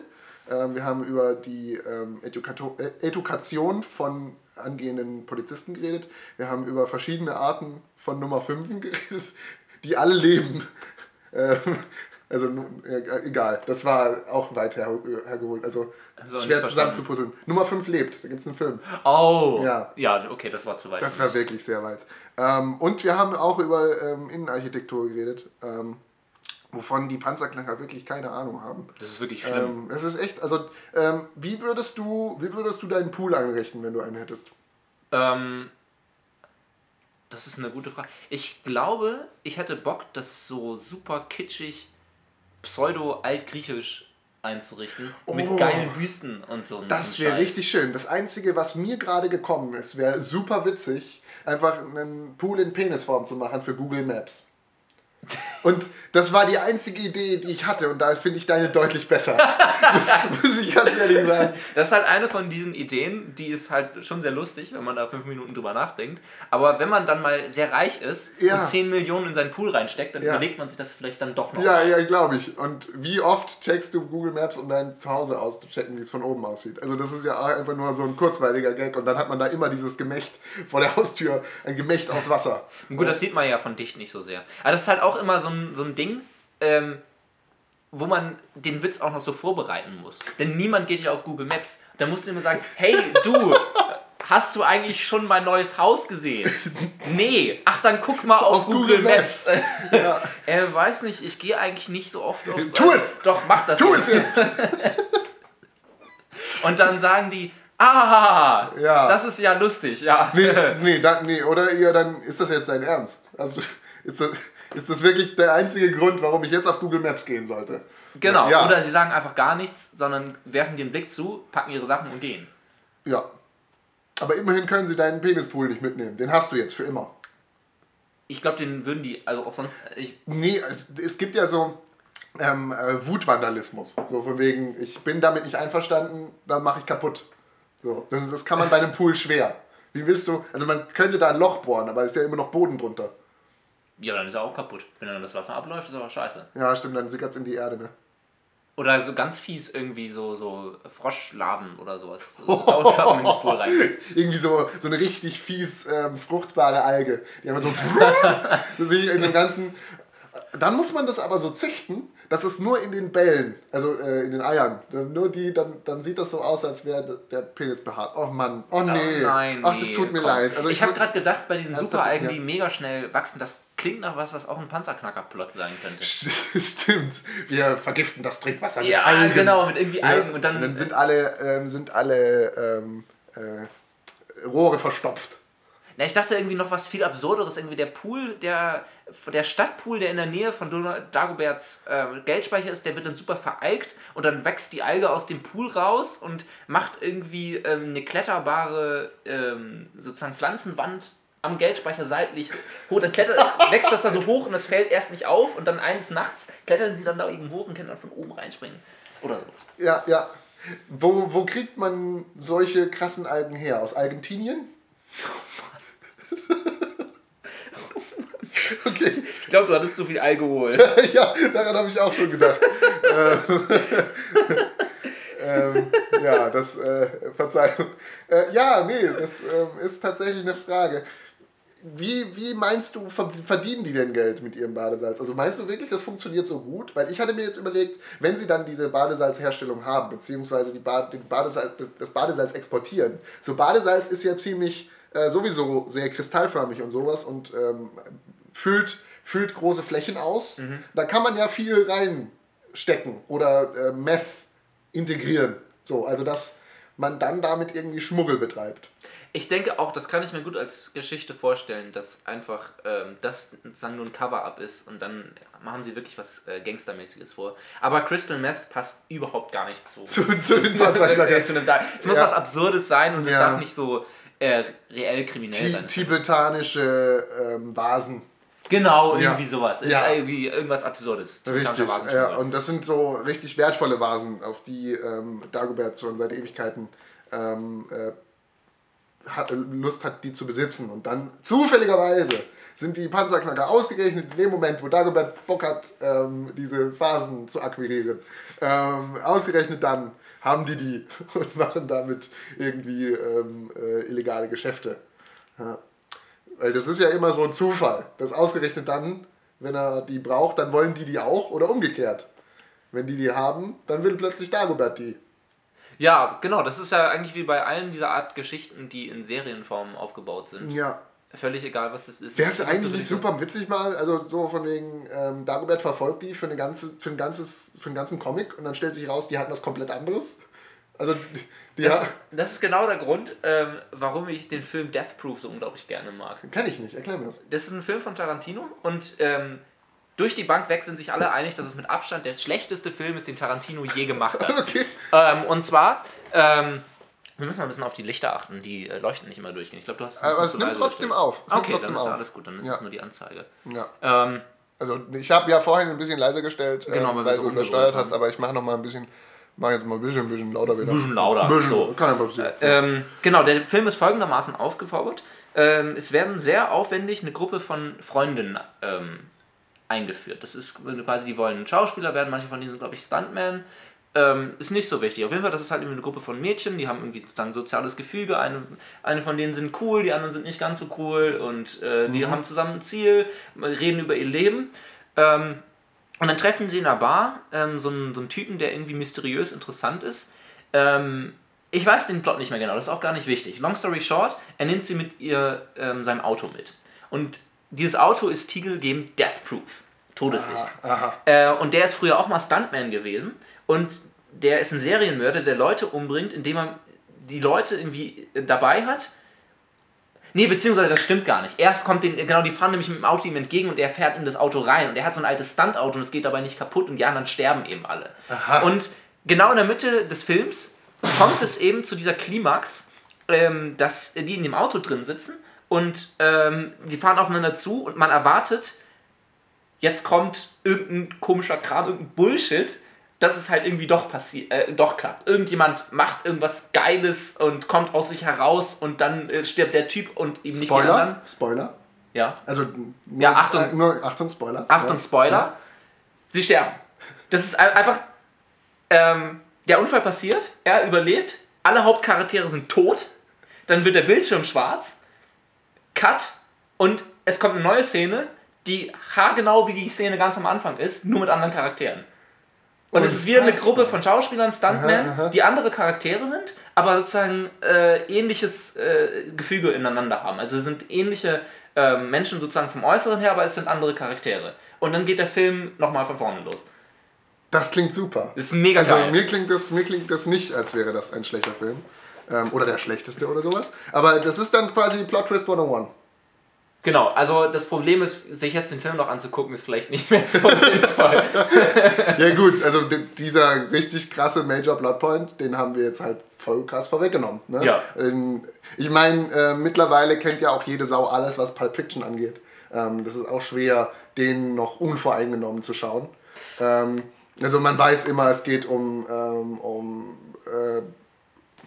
Ähm, wir haben über die ähm, äh, Edukation von angehenden Polizisten geredet. Wir haben über verschiedene Arten von Nummer 5 geredet, die alle leben. Ähm, Also äh, egal, das war auch weit her, hergeholt. Also schwer zusammen zu puzzeln. Nummer 5 lebt, da gibt es einen Film. Oh! Ja. Ja, okay, das war zu weit. Das war wirklich sehr weit. Und wir haben auch über Innenarchitektur geredet, wovon die Panzerknacker wirklich keine Ahnung haben. Das ist wirklich schlimm. Ähm, es ist echt, also ähm, wie würdest du, wie würdest du deinen Pool einrichten, wenn du einen hättest? Ähm, das ist eine gute Frage. Ich glaube, ich hätte Bock, das so super kitschig, pseudo-altgriechisch einzurichten. Mit Oh. geilen Büsten und so. Das wäre richtig schön. Das Einzige, was mir gerade gekommen ist, wäre super witzig, einfach einen Pool in Penisform zu machen für Google Maps. Und das war die einzige Idee, die ich hatte und da finde ich deine deutlich besser. muss, muss ich ganz ehrlich sagen. Das ist halt eine von diesen Ideen, die ist halt schon sehr lustig, wenn man da fünf Minuten drüber nachdenkt. Aber wenn man dann mal sehr reich ist Ja. und 10 Millionen in seinen Pool reinsteckt, dann Ja. überlegt man sich das vielleicht dann doch noch. Ja, ja, glaube ich. Und wie oft checkst du Google Maps, um dein Zuhause auszuchecken, wie es von oben aussieht? Also das ist ja einfach nur so ein kurzweiliger Gag und dann hat man da immer dieses Gemächt vor der Haustür, ein Gemächt aus Wasser. Gut, das sieht man ja von dicht nicht so sehr. Aber das ist halt auch immer so ein, so ein Ding, ähm, wo man den Witz auch noch so vorbereiten muss. Denn niemand geht ja auf Google Maps. Da musst du immer sagen, hey du, hast du eigentlich schon mein neues Haus gesehen? Nee. Ach, dann guck mal auf, Auf Google, Google Maps. Ja. Er weiß nicht, ich gehe eigentlich nicht so oft auf... Tu es! Doch, mach das Tu es jetzt! Und dann sagen die, ah, Ja. das ist ja lustig, ja. Nee, nee, da, nee, oder ihr dann, ist das jetzt dein Ernst? Also, ist das, ist das wirklich der einzige Grund, warum ich jetzt auf Google Maps gehen sollte? Genau, Ja. oder sie sagen einfach gar nichts, sondern werfen dir einen Blick zu, packen ihre Sachen und gehen. Ja. Aber immerhin können sie deinen Penispool nicht mitnehmen. Den hast du jetzt für immer. Ich glaube, den würden die, also auch sonst, ich, Nee, es gibt ja so ähm, äh, Wutvandalismus. So von wegen, ich bin damit nicht einverstanden, dann mache ich kaputt. So, das kann man bei einem Pool schwer. Wie willst du, also man könnte da ein Loch bohren, aber es ist ja immer noch Boden drunter. Ja, dann ist er auch kaputt. Wenn dann das Wasser abläuft, ist aber scheiße. Ja, stimmt, dann sickert es in die Erde, ne? Oder so ganz fies irgendwie so, so Froschlarven oder sowas. So, in den Pool rein. Irgendwie so, so eine richtig fies ähm, fruchtbare Alge. Die haben so sich in den ganzen. Dann muss man das aber so züchten, dass es nur in den Bällen, also äh, in den Eiern, dann nur die, dann, dann sieht das so aus, als wäre der- Penis behaart. Oh Mann, oh nee. Oh nein, Ach, das tut mir komm. leid. Also ich habe würd- gerade gedacht, bei diesen Superalgen, ja. die mega schnell wachsen, das klingt nach was, was auch ein Panzerknacker-Plot sein könnte. Stimmt. Wir vergiften das Trinkwasser mit Ja, Algen. genau, mit irgendwie Ja, Algen und dann, sind alle, ähm, sind alle ähm, äh, Rohre verstopft. Na, ich dachte irgendwie noch was viel Absurderes. Irgendwie der Pool, der, der Stadtpool, der in der Nähe von Donald Dagoberts äh, Geldspeicher ist, der wird dann super veralgt und dann wächst die Alge aus dem Pool raus und macht irgendwie ähm, eine kletterbare ähm, sozusagen Pflanzenwand am Geldspeicher seitlich hoch. Dann klettert, wächst das da so hoch und das fällt erst nicht auf und dann eines Nachts klettern sie dann da eben hoch und können dann von oben reinspringen. Oder so. Ja, ja. Wo, wo kriegt man solche krassen Algen her? Aus Argentinien? okay, Ich glaube, du hattest zu viel Alkohol. ja, daran habe ich auch schon gedacht. ähm, ähm, ja, das, äh, Verzeihung. Äh, ja, nee, das ähm, ist tatsächlich eine Frage. Wie, wie meinst du, ver- verdienen die denn Geld mit ihrem Badesalz? Also meinst du wirklich, das funktioniert so gut? Weil ich hatte mir jetzt überlegt, wenn sie dann diese Badesalzherstellung haben, beziehungsweise die den Badesalz, das Badesalz exportieren. So Badesalz ist ja ziemlich äh, sowieso sehr kristallförmig und sowas und ähm, füllt, füllt große Flächen aus. Da kann man ja viel reinstecken oder äh, Meth integrieren. So, also dass man dann damit irgendwie Schmuggel betreibt. Ich denke auch, das kann ich mir gut als Geschichte vorstellen, dass einfach ähm, das sozusagen nur ein Cover-up ist und dann machen sie wirklich was äh, Gangstermäßiges vor. Aber Crystal Meth passt überhaupt gar nicht zu. Zu, zu den zu Panzerknackern. einem Dark- Es muss Ja. was Absurdes sein und es Ja. darf nicht so äh, reell kriminell Ti sein. tibetanische ähm, Vasen. Genau, Ja. irgendwie sowas. Ist Ja. irgendwie irgendwas Absurdes. Richtig, ja, und das sind so richtig wertvolle Vasen, auf die ähm, Dagobert schon seit Ewigkeiten ähm, äh, Lust hat, die zu besitzen. Und dann zufälligerweise sind die Panzerknacker ausgerechnet in dem Moment, wo Dagobert Bock hat, ähm, diese Phasen zu akquirieren. Ähm, ausgerechnet dann haben die die und machen damit irgendwie ähm, äh, illegale Geschäfte. Ja. Weil das ist ja immer so ein Zufall, dass ausgerechnet dann wenn er die braucht, dann wollen die die auch oder umgekehrt. Wenn die die haben, dann will plötzlich Dagobert die. Ja, genau, das ist ja eigentlich wie bei allen dieser Art Geschichten, die in Serienform aufgebaut sind. Ja. Völlig egal, was es ist. Wäre es Das eigentlich nicht super witzig mal, also so von wegen, ähm, Dagobert verfolgt die für, eine ganze, für, ein ganzes, für einen ganzen Comic und dann stellt sich raus, die hatten was komplett anderes. Also, die, Das, das ist genau der Grund, ähm, warum ich den Film Death Proof so unglaublich gerne mag. kenn ich nicht, erklär mir das. Das ist ein Film von Tarantino und ähm, durch die Bank weg sind sich alle einig, dass es mit Abstand der schlechteste Film ist, den Tarantino je gemacht hat. Okay. ähm, und zwar, ähm, wir müssen mal ein bisschen auf die Lichter achten, die äh, leuchten nicht immer durchgehen. Ich glaube, du hast Aber bisschen es nimmt trotzdem auf. Es nimmt Okay, trotzdem dann ist ja auf. alles gut, dann ist Ja. es nur die Anzeige. Ja. Ähm, Also ich habe ja vorhin ein bisschen leiser gestellt, ähm, Genau, weil weil du übersteuert hast, aber ich mache noch mal ein bisschen, mache jetzt mal ein bisschen, bisschen lauter wieder. Ein bisschen lauter, Bisschen, so. kann aber passieren. Ähm, genau, der Film ist folgendermaßen aufgebaut. Ähm, es werden sehr aufwendig eine Gruppe von Freundinnen ähm, eingeführt. Das ist quasi, die wollen Schauspieler werden, manche von denen sind, glaube ich, Stuntman. Ähm, ist nicht so wichtig. Auf jeden Fall, das ist halt eine Gruppe von Mädchen, die haben irgendwie sozusagen soziales Gefüge. Eine, eine von denen sind cool, die anderen sind nicht ganz so cool und äh, die haben zusammen ein Ziel, reden über ihr Leben. Ähm, und dann treffen sie in einer Bar ähm, so, einen, so einen Typen, der irgendwie mysteriös interessant ist. Ähm, ich weiß den Plot nicht mehr genau, das ist auch gar nicht wichtig. Long story short, er nimmt sie mit ihr ähm, seinem Auto mit. Und dieses Auto ist titelgebend Death Proof. Todessicher. Aha. Äh, und der ist früher auch mal Stuntman gewesen. Und der ist ein Serienmörder, der Leute umbringt, indem er die Leute irgendwie äh, dabei hat. Nee, beziehungsweise das stimmt gar nicht. Er kommt den, genau, die fahren nämlich mit dem Auto ihm entgegen und er fährt in das Auto rein. Und er hat so ein altes Stuntauto und es geht dabei nicht kaputt und die anderen sterben eben alle. Aha. Und genau in der Mitte des Films kommt es eben zu dieser Klimax, ähm, dass die in dem Auto drin sitzen und ähm, die fahren aufeinander zu und man erwartet, jetzt kommt irgendein komischer Kram, irgendein Bullshit, dass es halt irgendwie doch passiert, äh, doch klappt. Irgendjemand macht irgendwas Geiles und kommt aus sich heraus und dann äh, stirbt der Typ und eben nicht die Spoiler? anderen. Spoiler? Ja. Also nur, Ja, Achtung. Äh, nur Achtung, Spoiler. Achtung, Ja. Spoiler. Sie sterben. Das ist ein- einfach. Ähm, der Unfall passiert, er überlebt, alle Hauptcharaktere sind tot, dann wird der Bildschirm schwarz, Cut und es kommt eine neue Szene, die haargenau wie die Szene ganz am Anfang ist, nur mit anderen Charakteren. Und es ist wieder eine. Gruppe von Schauspielern, Stuntmen, Aha, aha. die andere Charaktere sind, aber sozusagen äh, ähnliches äh, Gefüge ineinander haben. Also es sind ähnliche äh, Menschen sozusagen vom Äußeren her, aber es sind andere Charaktere. Und dann geht der Film nochmal von vorne los. Das klingt super. Das ist mega Also geil. mir klingt, das, mir klingt das nicht, als wäre das ein schlechter Film. Ähm, oder der schlechteste oder sowas. Aber das ist dann quasi Plot Twist 101. Genau, also das Problem ist, sich jetzt den Film noch anzugucken, ist vielleicht nicht mehr so sinnvoll. Ja gut, also di- dieser richtig krasse Major Plotpoint, den haben wir jetzt halt voll krass vorweggenommen. Ne? Ja. Ähm, Ich meine, äh, mittlerweile kennt ja auch jede Sau alles, was Pulp Fiction angeht. Ähm, das ist auch schwer, den noch unvoreingenommen zu schauen. Ähm, also man weiß immer, es geht um, ähm, um äh,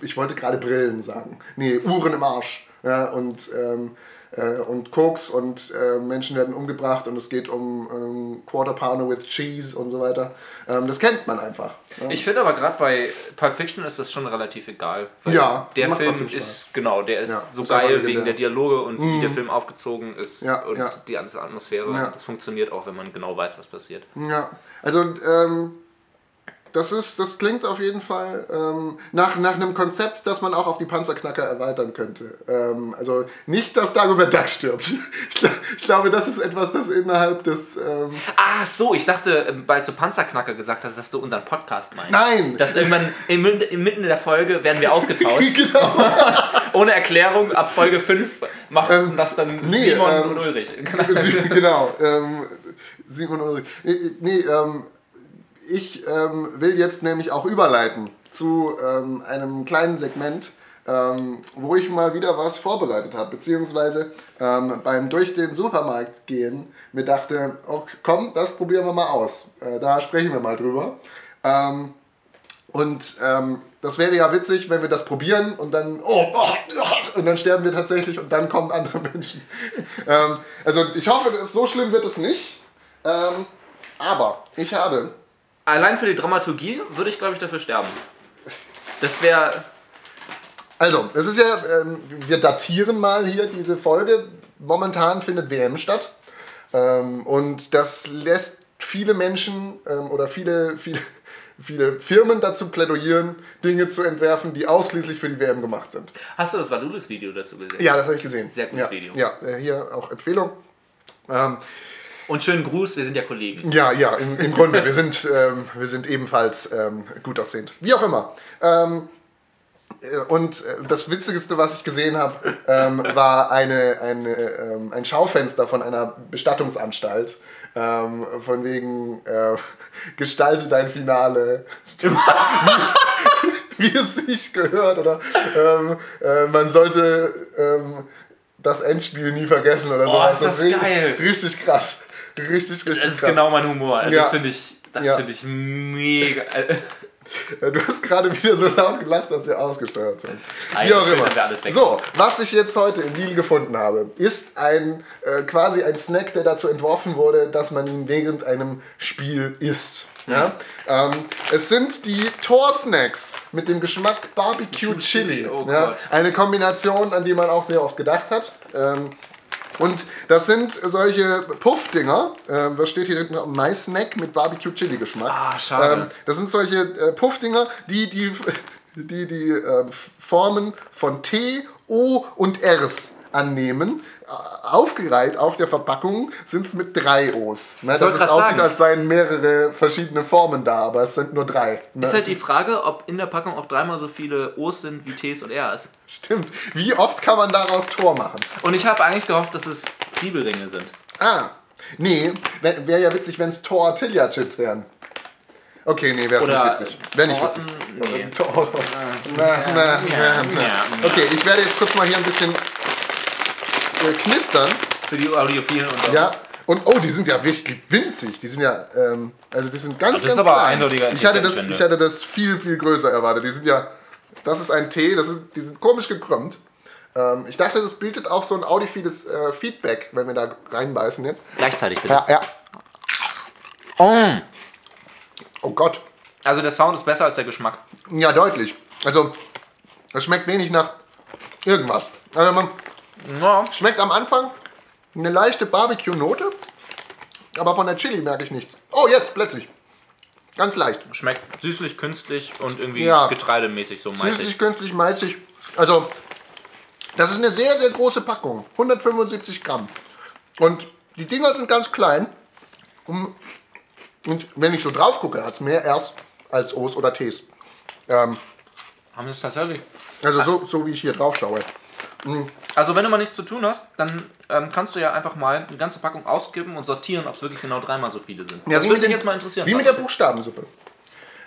ich wollte gerade Brillen sagen. Nee, Uhren im Arsch. Ja, und, ähm, äh, und Koks und äh, Menschen werden umgebracht und es geht um ähm, Quarter Pounder with Cheese und so weiter. Ähm, das kennt man einfach. Ja. Ich finde aber gerade bei Pulp Fiction ist das schon relativ egal. weil Ja, der Film ist, genau, der ist Ja, so geil wegen der Dialoge und wie der Film aufgezogen ist Ja, und die ganze Atmosphäre. Das funktioniert auch, wenn man genau weiß, was passiert. Ja, also ähm, das, ist, das klingt auf jeden Fall ähm, nach, nach einem Konzept, das man auch auf die Panzerknacker erweitern könnte. Ähm, also nicht, dass Dagobert Duck stirbt. Ich, gl- ich glaube, das ist etwas, das innerhalb des... Ähm, Ah, so, ich dachte, ähm, weil du Panzerknacker gesagt hast, dass du unseren Podcast meinst. nein! Dass irgendwann inmitten der Folge werden wir ausgetauscht. genau. Ohne Erklärung, ab Folge 5 machen Ähm, das dann nee, Simon ähm, und Ulrich. Genau. Simon Ulrich. Nee, nee ähm, ich ähm, will jetzt nämlich auch überleiten zu ähm, einem kleinen Segment, ähm, wo ich mal wieder was vorbereitet habe, beziehungsweise ähm, beim durch den Supermarkt gehen mir dachte, oh, komm, das probieren wir mal aus. Äh, da sprechen wir mal drüber. Ähm, und ähm, das wäre ja witzig, wenn wir das probieren und dann, oh, oh, und dann sterben wir tatsächlich und dann kommen andere Menschen. ähm, also ich hoffe, so schlimm wird es nicht. Ähm, aber ich habe, Allein für die Dramaturgie würde ich, glaube ich, dafür sterben. Das wäre. also es ist ja, ähm, wir datieren mal hier diese Folge. Momentan findet WM statt. Ähm, und das lässt viele Menschen ähm, oder viele, viele, viele Firmen dazu plädieren, Dinge zu entwerfen, die ausschließlich für die WM gemacht sind. Hast du das Valulis-Video dazu gesehen? Ja, das habe ich gesehen. Sehr gutes ja, Video. Ja, äh, hier auch Empfehlung. Und schönen Gruß, wir sind ja Kollegen. ja, ja, im, im Grunde. Wir sind, ähm, wir sind ebenfalls ähm, gut aussehend. Wie auch immer. Ähm, äh, und äh, das Witzigste, was ich gesehen habe, ähm, war eine, eine, ähm, ein Schaufenster von einer Bestattungsanstalt. Ähm, von wegen äh, gestalte dein Finale, wie es, wie es sich gehört. Oder ähm, äh, man sollte ähm, das Endspiel nie vergessen oder Oh, sowas. ist das ri- geil. Richtig krass. Richtig, richtig Das ist krass. genau mein Humor. Also Ja. Das finde ich, das Ja. finde ich mega. Äh, Ja, Du hast gerade wieder so laut gelacht, dass wir ausgesteuert sind. Ah, Wie ja, auch immer. So, was ich jetzt heute im Deal gefunden habe, ist ein äh, quasi ein Snack, der dazu entworfen wurde, dass man ihn während einem Spiel isst. Ja? Ähm, es sind die Tor-Snacks mit dem Geschmack Barbecue Chili. Oh ja? Eine Kombination, an die man auch sehr oft gedacht hat. Ähm, und das sind solche Puffdinger. Ähm, was steht hier hinten? Mais-Snack mit Barbecue-Chili-Geschmack. Ah, schade. Ähm, das sind solche äh, Puffdinger, die die, die, die äh, Formen von T, O und Rs annehmen. Äh, Aufgereiht auf der Verpackung sind es mit drei O's. Ne, dass es aussieht, sagen. als seien mehrere verschiedene Formen da, aber es sind nur drei. Ne? ist halt die Frage, ob in der Packung auch dreimal so viele O's sind wie T's und R's. Stimmt. Wie oft kann man daraus Tor machen? Und ich habe eigentlich gehofft, dass es Zwiebelringe sind. Ah, nee, wäre ja witzig, wenn es Tortilla-Chips wären. Okay, nee, wäre nicht witzig. Wäre nicht witzig. nee. Na. Okay, ich werde jetzt kurz mal hier ein bisschen äh, knistern. Für die Audiophilen und Ja. Und oh, die sind ja wirklich winzig. Die sind ja, ähm, also die sind ganz, Also das ganz ist aber klein. eindeutiger ich hatte, das, ich hatte das viel, viel größer erwartet. Die sind ja, das ist ein T, das ist, die sind komisch gekrümmt. Ähm, ich dachte, das bietet auch so ein audiphiles äh, Feedback, wenn wir da reinbeißen jetzt. Gleichzeitig bitte. Ja, ja. Mm. Oh Gott. Also der Sound ist besser als der Geschmack. Ja, deutlich. Also, es schmeckt wenig nach irgendwas. Also man Ja. schmeckt am Anfang eine leichte Barbecue-Note, aber von der Chili merke ich nichts. Oh, jetzt plötzlich. Ganz leicht. Schmeckt süßlich, künstlich und irgendwie Ja. getreidemäßig, so Süßlich, meisig. künstlich, malzig. Also, das ist eine sehr, sehr große Packung. 175 Gramm. Und die Dinger sind ganz klein. Und wenn ich so drauf gucke, hat es mehr Rs als O's oder T's. Ähm, Haben sie es tatsächlich? also so, so wie ich hier drauf schaue. Also wenn du mal nichts zu tun hast, dann ähm, kannst du ja einfach mal eine ganze Packung ausgeben und sortieren, ob es wirklich genau dreimal so viele sind. Ja, das würde mich jetzt mal interessieren. Wie mit der Buchstabensuppe.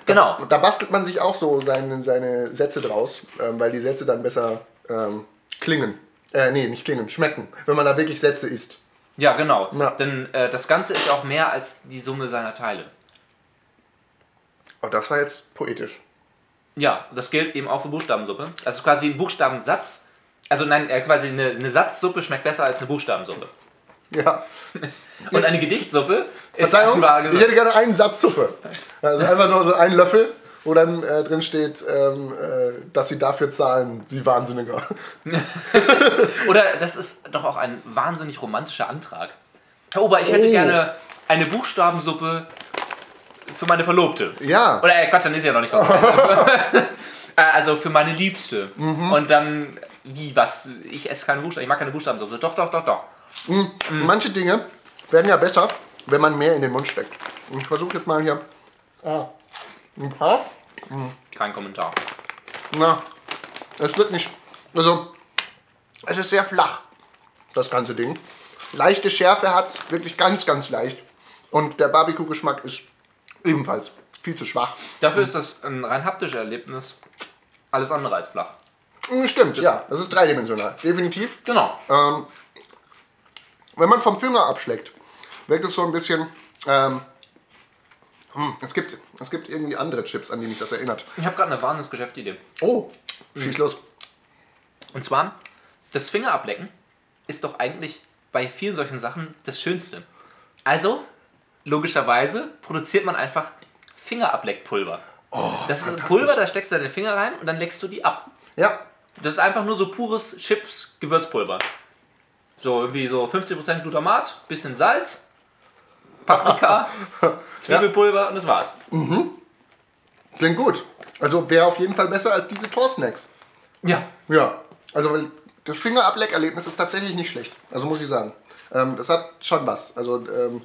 genau. Da bastelt man sich auch so seine, seine Sätze draus, ähm, weil die Sätze dann besser ähm, klingen. Äh, nee, nicht klingen, schmecken. Wenn man da wirklich Sätze isst. Ja, genau. Ja. Denn äh, das Ganze ist ja auch mehr als die Summe seiner Teile. Oh, das war jetzt poetisch. Ja, das gilt eben auch für Buchstabensuppe. Das ist quasi ein Buchstabensatz. Also nein, äh, quasi eine, eine Satzsuppe schmeckt besser als eine Buchstabensuppe. Ja. Und eine Gedichtsuppe ist Verzeihung, ich hätte gerne einen Satz Suppe. Also einfach nur so einen Löffel, wo dann äh, drin steht, ähm, äh, dass sie dafür zahlen, sie Wahnsinniger. Oder das ist doch auch ein wahnsinnig romantischer Antrag. Herr Ober, ich hätte Oh. gerne eine Buchstabensuppe für meine Verlobte. Ja. Oder äh, Quatsch, dann ist sie ja noch nicht verlobt. Äh, also für meine Liebste. Mhm. Und dann, wie, was? Ich esse keine Buchstaben, ich mag keine Buchstabensuppe. Doch, doch, doch, doch. Mhm. Manche Dinge werden ja besser, wenn man mehr in den Mund steckt. Und ich versuche jetzt mal hier. Ah. Ein paar. Kein Kommentar. Na, es wird nicht. Also, es ist sehr flach, das ganze Ding. Leichte Schärfe hat es, wirklich ganz, ganz leicht. Und der Barbecue-Geschmack ist ebenfalls viel zu schwach. Dafür ist das ein rein haptisches Erlebnis. Alles andere als flach. Mm, Stimmt, ja, das ist dreidimensional, definitiv. Genau. Ähm, wenn man vom Finger abschlägt, wirkt es so ein bisschen. Ähm, hm, es, gibt, es gibt irgendwie andere Chips, an die mich das erinnert. Ich habe gerade eine wahnsinns Geschäftsidee. Oh, schieß los. Und zwar, das Fingerablecken ist doch eigentlich bei vielen solchen Sachen das Schönste. Also, logischerweise, produziert man einfach Fingerableckpulver. das ist ein. Pulver, da steckst du deine Finger rein und dann leckst du die ab. Ja, Das ist einfach nur so pures Chips-Gewürzpulver. So irgendwie so 50% Glutamat, bisschen Salz, Paprika, Zwiebelpulver und das war's. Klingt gut. Also wäre auf jeden Fall besser als diese Tor-Snacks. Ja. Ja, also weil das Fingerableckerlebnis ist tatsächlich nicht schlecht. Also muss ich sagen. Ähm, das hat schon was. Also ähm,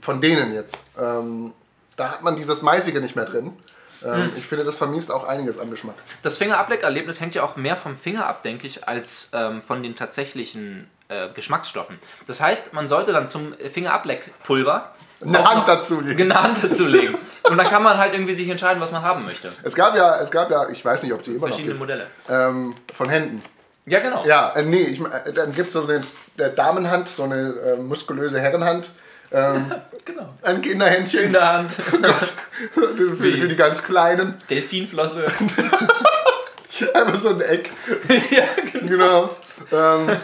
von denen jetzt. Ähm, da hat man dieses Maisige nicht mehr drin. Ähm, Ich finde, das vermisst auch einiges an Geschmack. Das Fingerableckerlebnis hängt ja auch mehr vom Finger ab, denke ich, als ähm, von den tatsächlichen äh, Geschmacksstoffen. Das heißt, man sollte dann zum Fingerableckpulver Eine Hand dazu legen. Eine Hand dazulegen. Und dann kann man halt irgendwie sich entscheiden, was man haben möchte. Es gab ja, es gab ja, ich weiß nicht, ob die immer noch Verschiedene Modelle. ähm, von Händen. Ja, genau. Ja, äh, nee, ich, äh, dann gibt es so eine der Damenhand, so eine äh, muskulöse Herrenhand, ähm, genau. ein Kinderhändchen In der Hand. für, für die ganz Kleinen. Delfinflosse. Einfach so ein Eck. ja, Genau. ähm,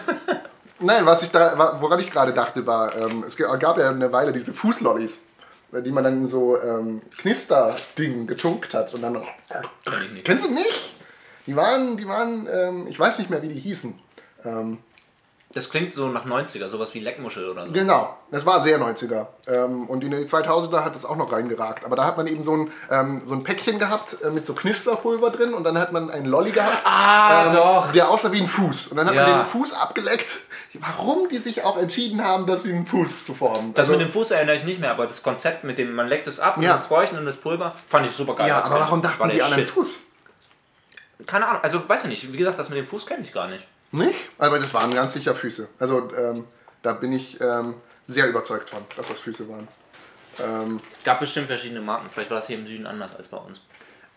nein, was ich da, woran ich gerade dachte, war, ähm, es gab ja eine Weile diese Fußlollis, äh, die man dann in so ähm, Knisterdingen getunkt hat und dann. Nicht. Kennst du nicht? Die waren, die waren, ähm, ich weiß nicht mehr, wie die hießen. Ähm, Das klingt so nach 90er, sowas wie Leckmuschel oder so. Genau, das war sehr 90er. Ähm, und in den 2000er hat es auch noch reingeragt. Aber da hat man eben so ein, ähm, so ein Päckchen gehabt äh, mit so Knisterpulver drin und dann hat man einen Lolli gehabt. Ah, ähm, doch. Der aussah wie ein Fuß. Und dann hat Ja. man den Fuß abgeleckt. Warum die sich auch entschieden haben, das wie ein Fuß zu formen. Das Also- mit dem Fuß erinnere ich nicht mehr, aber das Konzept mit dem, man leckt es ab und Ja. das Feuchten und das Pulver, fand ich super geil. Ja, aber warum War dachten die an einen. Fuß? Keine Ahnung, also weiß ich nicht. Wie gesagt, das mit dem Fuß kenne ich gar nicht. Nicht? Aber das waren ganz sicher Füße. Also ähm, da bin ich ähm, sehr überzeugt von, dass das Füße waren. Ähm, Gab bestimmt verschiedene Marken. Vielleicht war das hier im Süden anders als bei uns.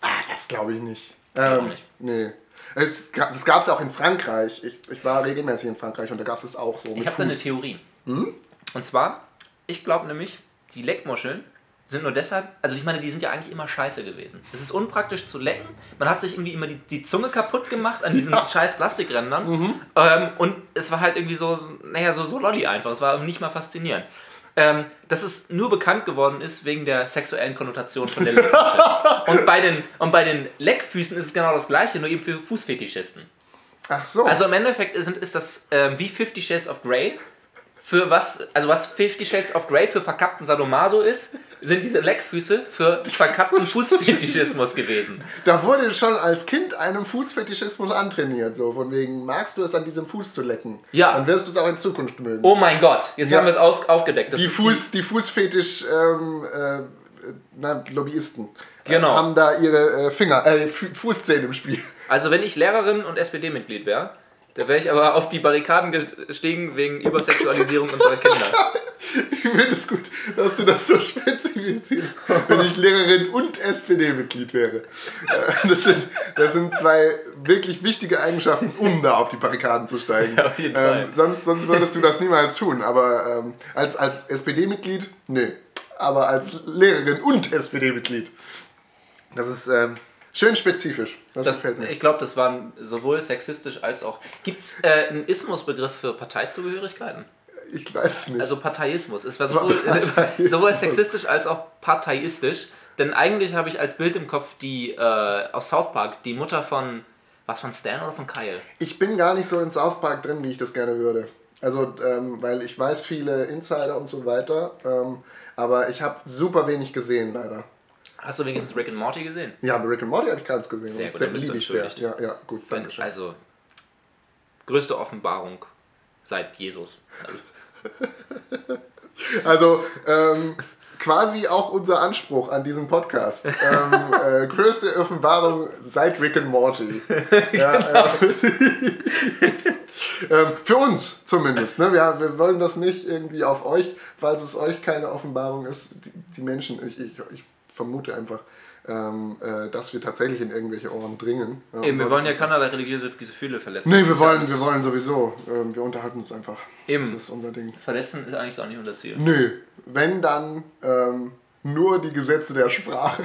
Ah, das glaube ich nicht. Ähm, nicht. Nee. Es Das gab es auch in Frankreich. Ich, ich war regelmäßig in Frankreich und da gab es es auch so. Ich habe da eine. Theorie. Hm? Und zwar, ich glaube nämlich, die Leckmuscheln sind nur deshalb, also ich meine, die sind ja eigentlich immer scheiße gewesen. Es ist unpraktisch zu lecken. Man hat sich irgendwie immer die, die Zunge kaputt gemacht an diesen Ja. scheiß Plastikrändern. Mhm. Ähm, und es war halt irgendwie so, naja, so, so lolli einfach. Es war nicht mal faszinierend. Ähm, dass es nur bekannt geworden ist wegen der sexuellen Konnotation von der Leckmuschel. und, bei den, und bei den Leckfüßen ist es genau das gleiche, nur eben für Fußfetischisten. Ach so. Also im Endeffekt ist, ist das ähm, wie Fifty Shades of Grey. Für was, also was Fifty Shades of Grey für verkappten Sadomaso ist, sind diese Leckfüße für verkappten Fußfetischismus gewesen. da wurde schon als Kind einem Fußfetischismus antrainiert. So von wegen, magst du es an diesem Fuß zu lecken? Ja. Dann wirst du es auch in Zukunft mögen. Oh mein Gott, jetzt Ja. haben wir es aus, aufgedeckt. Die, Fuß, die Fußfetisch ähm, äh, na, Lobbyisten Genau. äh, haben da ihre äh, Finger, äh, Fu- Fußzähne im Spiel. Also wenn ich Lehrerin und SPD-Mitglied wäre, da wäre ich aber auf die Barrikaden gestiegen wegen Übersexualisierung unserer Kinder. Ich finde es gut, dass du das so spezifizierst, wenn ich Lehrerin und SPD-Mitglied wäre. Äh, Das sind, das sind zwei wirklich wichtige Eigenschaften, um da auf die Barrikaden zu steigen. Ja, auf jeden Fall. Ähm, sonst, sonst würdest du das niemals tun. Aber ähm, als, als SPD-Mitglied, nee. Aber als Lehrerin und SPD-Mitglied. Das ist ähm, schön spezifisch. Das, Das, gefällt mir. ich glaube, das war sowohl sexistisch als auch. Gibt es äh, einen Ismusbegriff für Parteizugehörigkeiten? Ich weiß es nicht. Also Parteiismus. Es war sowohl, Parteiismus. sowohl sexistisch als auch parteiistisch. Denn eigentlich habe ich als Bild im Kopf die äh, aus South Park, die Mutter von. Was von Stan oder von Kyle? Ich bin gar nicht so in South Park drin, wie ich das gerne würde. Also, ähm, weil ich weiß viele Insider und so weiter, ähm, aber ich habe super wenig gesehen, leider. Hast du wenigstens Rick and Morty gesehen? Ja, Rick and Morty habe ich ganz gesehen. Sehr gut, dann bist du liebe ich sehr. Ja, ja, gut, danke schön. also, größte Offenbarung seit Jesus. Also, ähm, quasi auch unser Anspruch an diesem Podcast. ähm, äh, größte Offenbarung seit Rick and Morty. Ja, äh, ähm, für uns zumindest. Ne? Wir, wir wollen das nicht irgendwie auf euch, falls es euch keine Offenbarung ist. Die, die Menschen, ich, ich, ich vermute einfach, ähm, äh, dass wir tatsächlich in irgendwelche Ohren dringen. Ja, Eben, wir wollen ja keinerlei religiöse Gefühle verletzen. Nee, wir wollen, wir wollen sowieso. Ähm, wir unterhalten uns einfach. Eben. Das ist unser Ding. Verletzen ist eigentlich gar nicht unser Ziel. Nö, wenn dann ähm, nur die Gesetze der Sprache.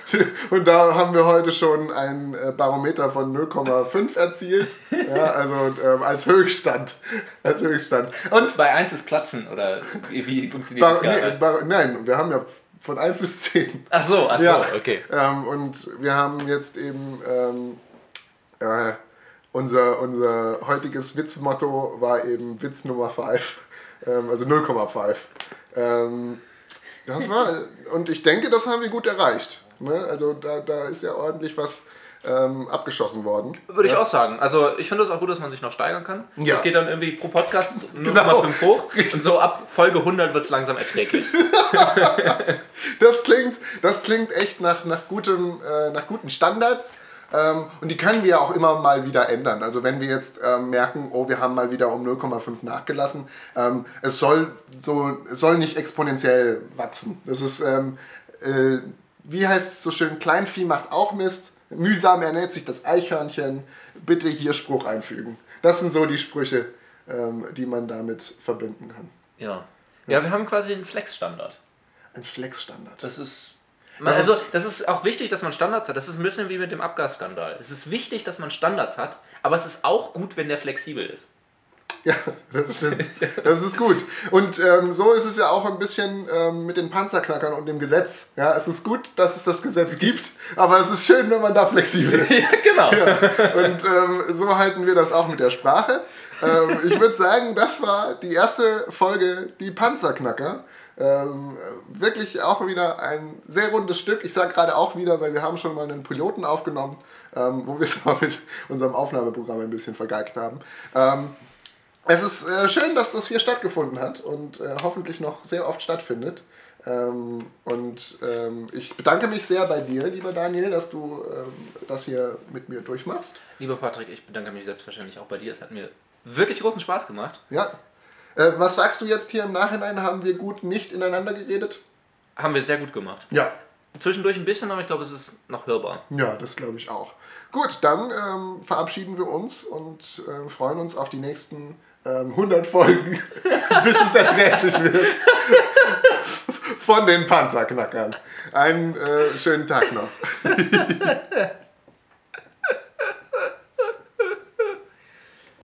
Und da haben wir heute schon ein äh, Barometer von 0,5 erzielt. Ja, also ähm, als Höchststand. Als Höchststand. Und Bei 1 ist Platzen oder wie, funktioniert Bar das nee, gerade? Bar nein, wir haben ja von 1 bis 10. Ach so, ach so, Ja. okay. Ähm, und wir haben jetzt eben ähm, äh, unser, unser heutiges Witzmotto war eben Witz Nummer 5, ähm, also 0,5. Ähm, das war, und ich denke, das haben wir gut erreicht. Ne? Also da, da ist ja ordentlich was ähm, abgeschossen worden. Würde ich ja. auch sagen. Also ich finde es auch gut, dass man sich noch steigern kann. Ja. Das geht dann irgendwie pro Podcast 0,5 Genau. hoch. Und so ab Folge 100 wird es langsam erträglich. Das klingt, das klingt echt nach, nach, gutem, äh, nach guten Standards. Ähm, und die können wir auch immer mal wieder ändern. Also wenn wir jetzt ähm, merken, oh, wir haben mal wieder um 0,5 nachgelassen, ähm, es, soll so, es soll nicht exponentiell wachsen. Das ist, ähm, äh, wie heißt es so schön, Kleinvieh macht auch Mist, mühsam ernährt sich das Eichhörnchen, bitte hier Spruch einfügen. Das sind so die Sprüche, ähm, die man damit verbinden kann. Ja. Ja, wir haben quasi einen Flex-Standard. Ein Flexstandard. Das ist. Das also, ist- das ist auch wichtig, dass man Standards hat. Das ist ein bisschen wie mit dem Abgasskandal. Es ist wichtig, dass man Standards hat, aber es ist auch gut, wenn der flexibel ist. Ja, das stimmt. Das ist gut. Und ähm, so ist es ja auch ein bisschen ähm, mit den Panzerknackern und dem Gesetz. Ja, es ist gut, dass es das Gesetz gibt, aber es ist schön, wenn man da flexibel ist. Ja, genau. Ja. Und ähm, so halten wir das auch mit der Sprache. Ähm, ich würde sagen, das war die erste Folge, die Panzerknacker. Ähm, wirklich auch wieder ein sehr rundes Stück. Ich sage gerade auch wieder, weil wir haben schon mal einen Piloten aufgenommen, ähm, wo wir es mal mit unserem Aufnahmeprogramm ein bisschen vergeigt haben. Ähm, es ist äh, schön, dass das hier stattgefunden hat und äh, hoffentlich noch sehr oft stattfindet. Ähm, und ähm, ich bedanke mich sehr bei dir, lieber Daniel, dass du ähm, das hier mit mir durchmachst. Lieber Patrick, ich bedanke mich selbstverständlich auch bei dir. Es hat mir wirklich großen Spaß gemacht. Ja. Äh, was sagst du jetzt hier im Nachhinein? Haben wir gut nicht ineinander geredet? Haben wir sehr gut gemacht. Ja. Zwischendurch ein bisschen, aber ich glaube, es ist noch hörbar. Ja, das glaube ich auch. Gut, dann ähm, verabschieden wir uns und ähm, freuen uns auf die nächsten ähm, 100 Folgen, bis es erträglich wird. Von den Panzerknackern. Einen äh, schönen Tag noch.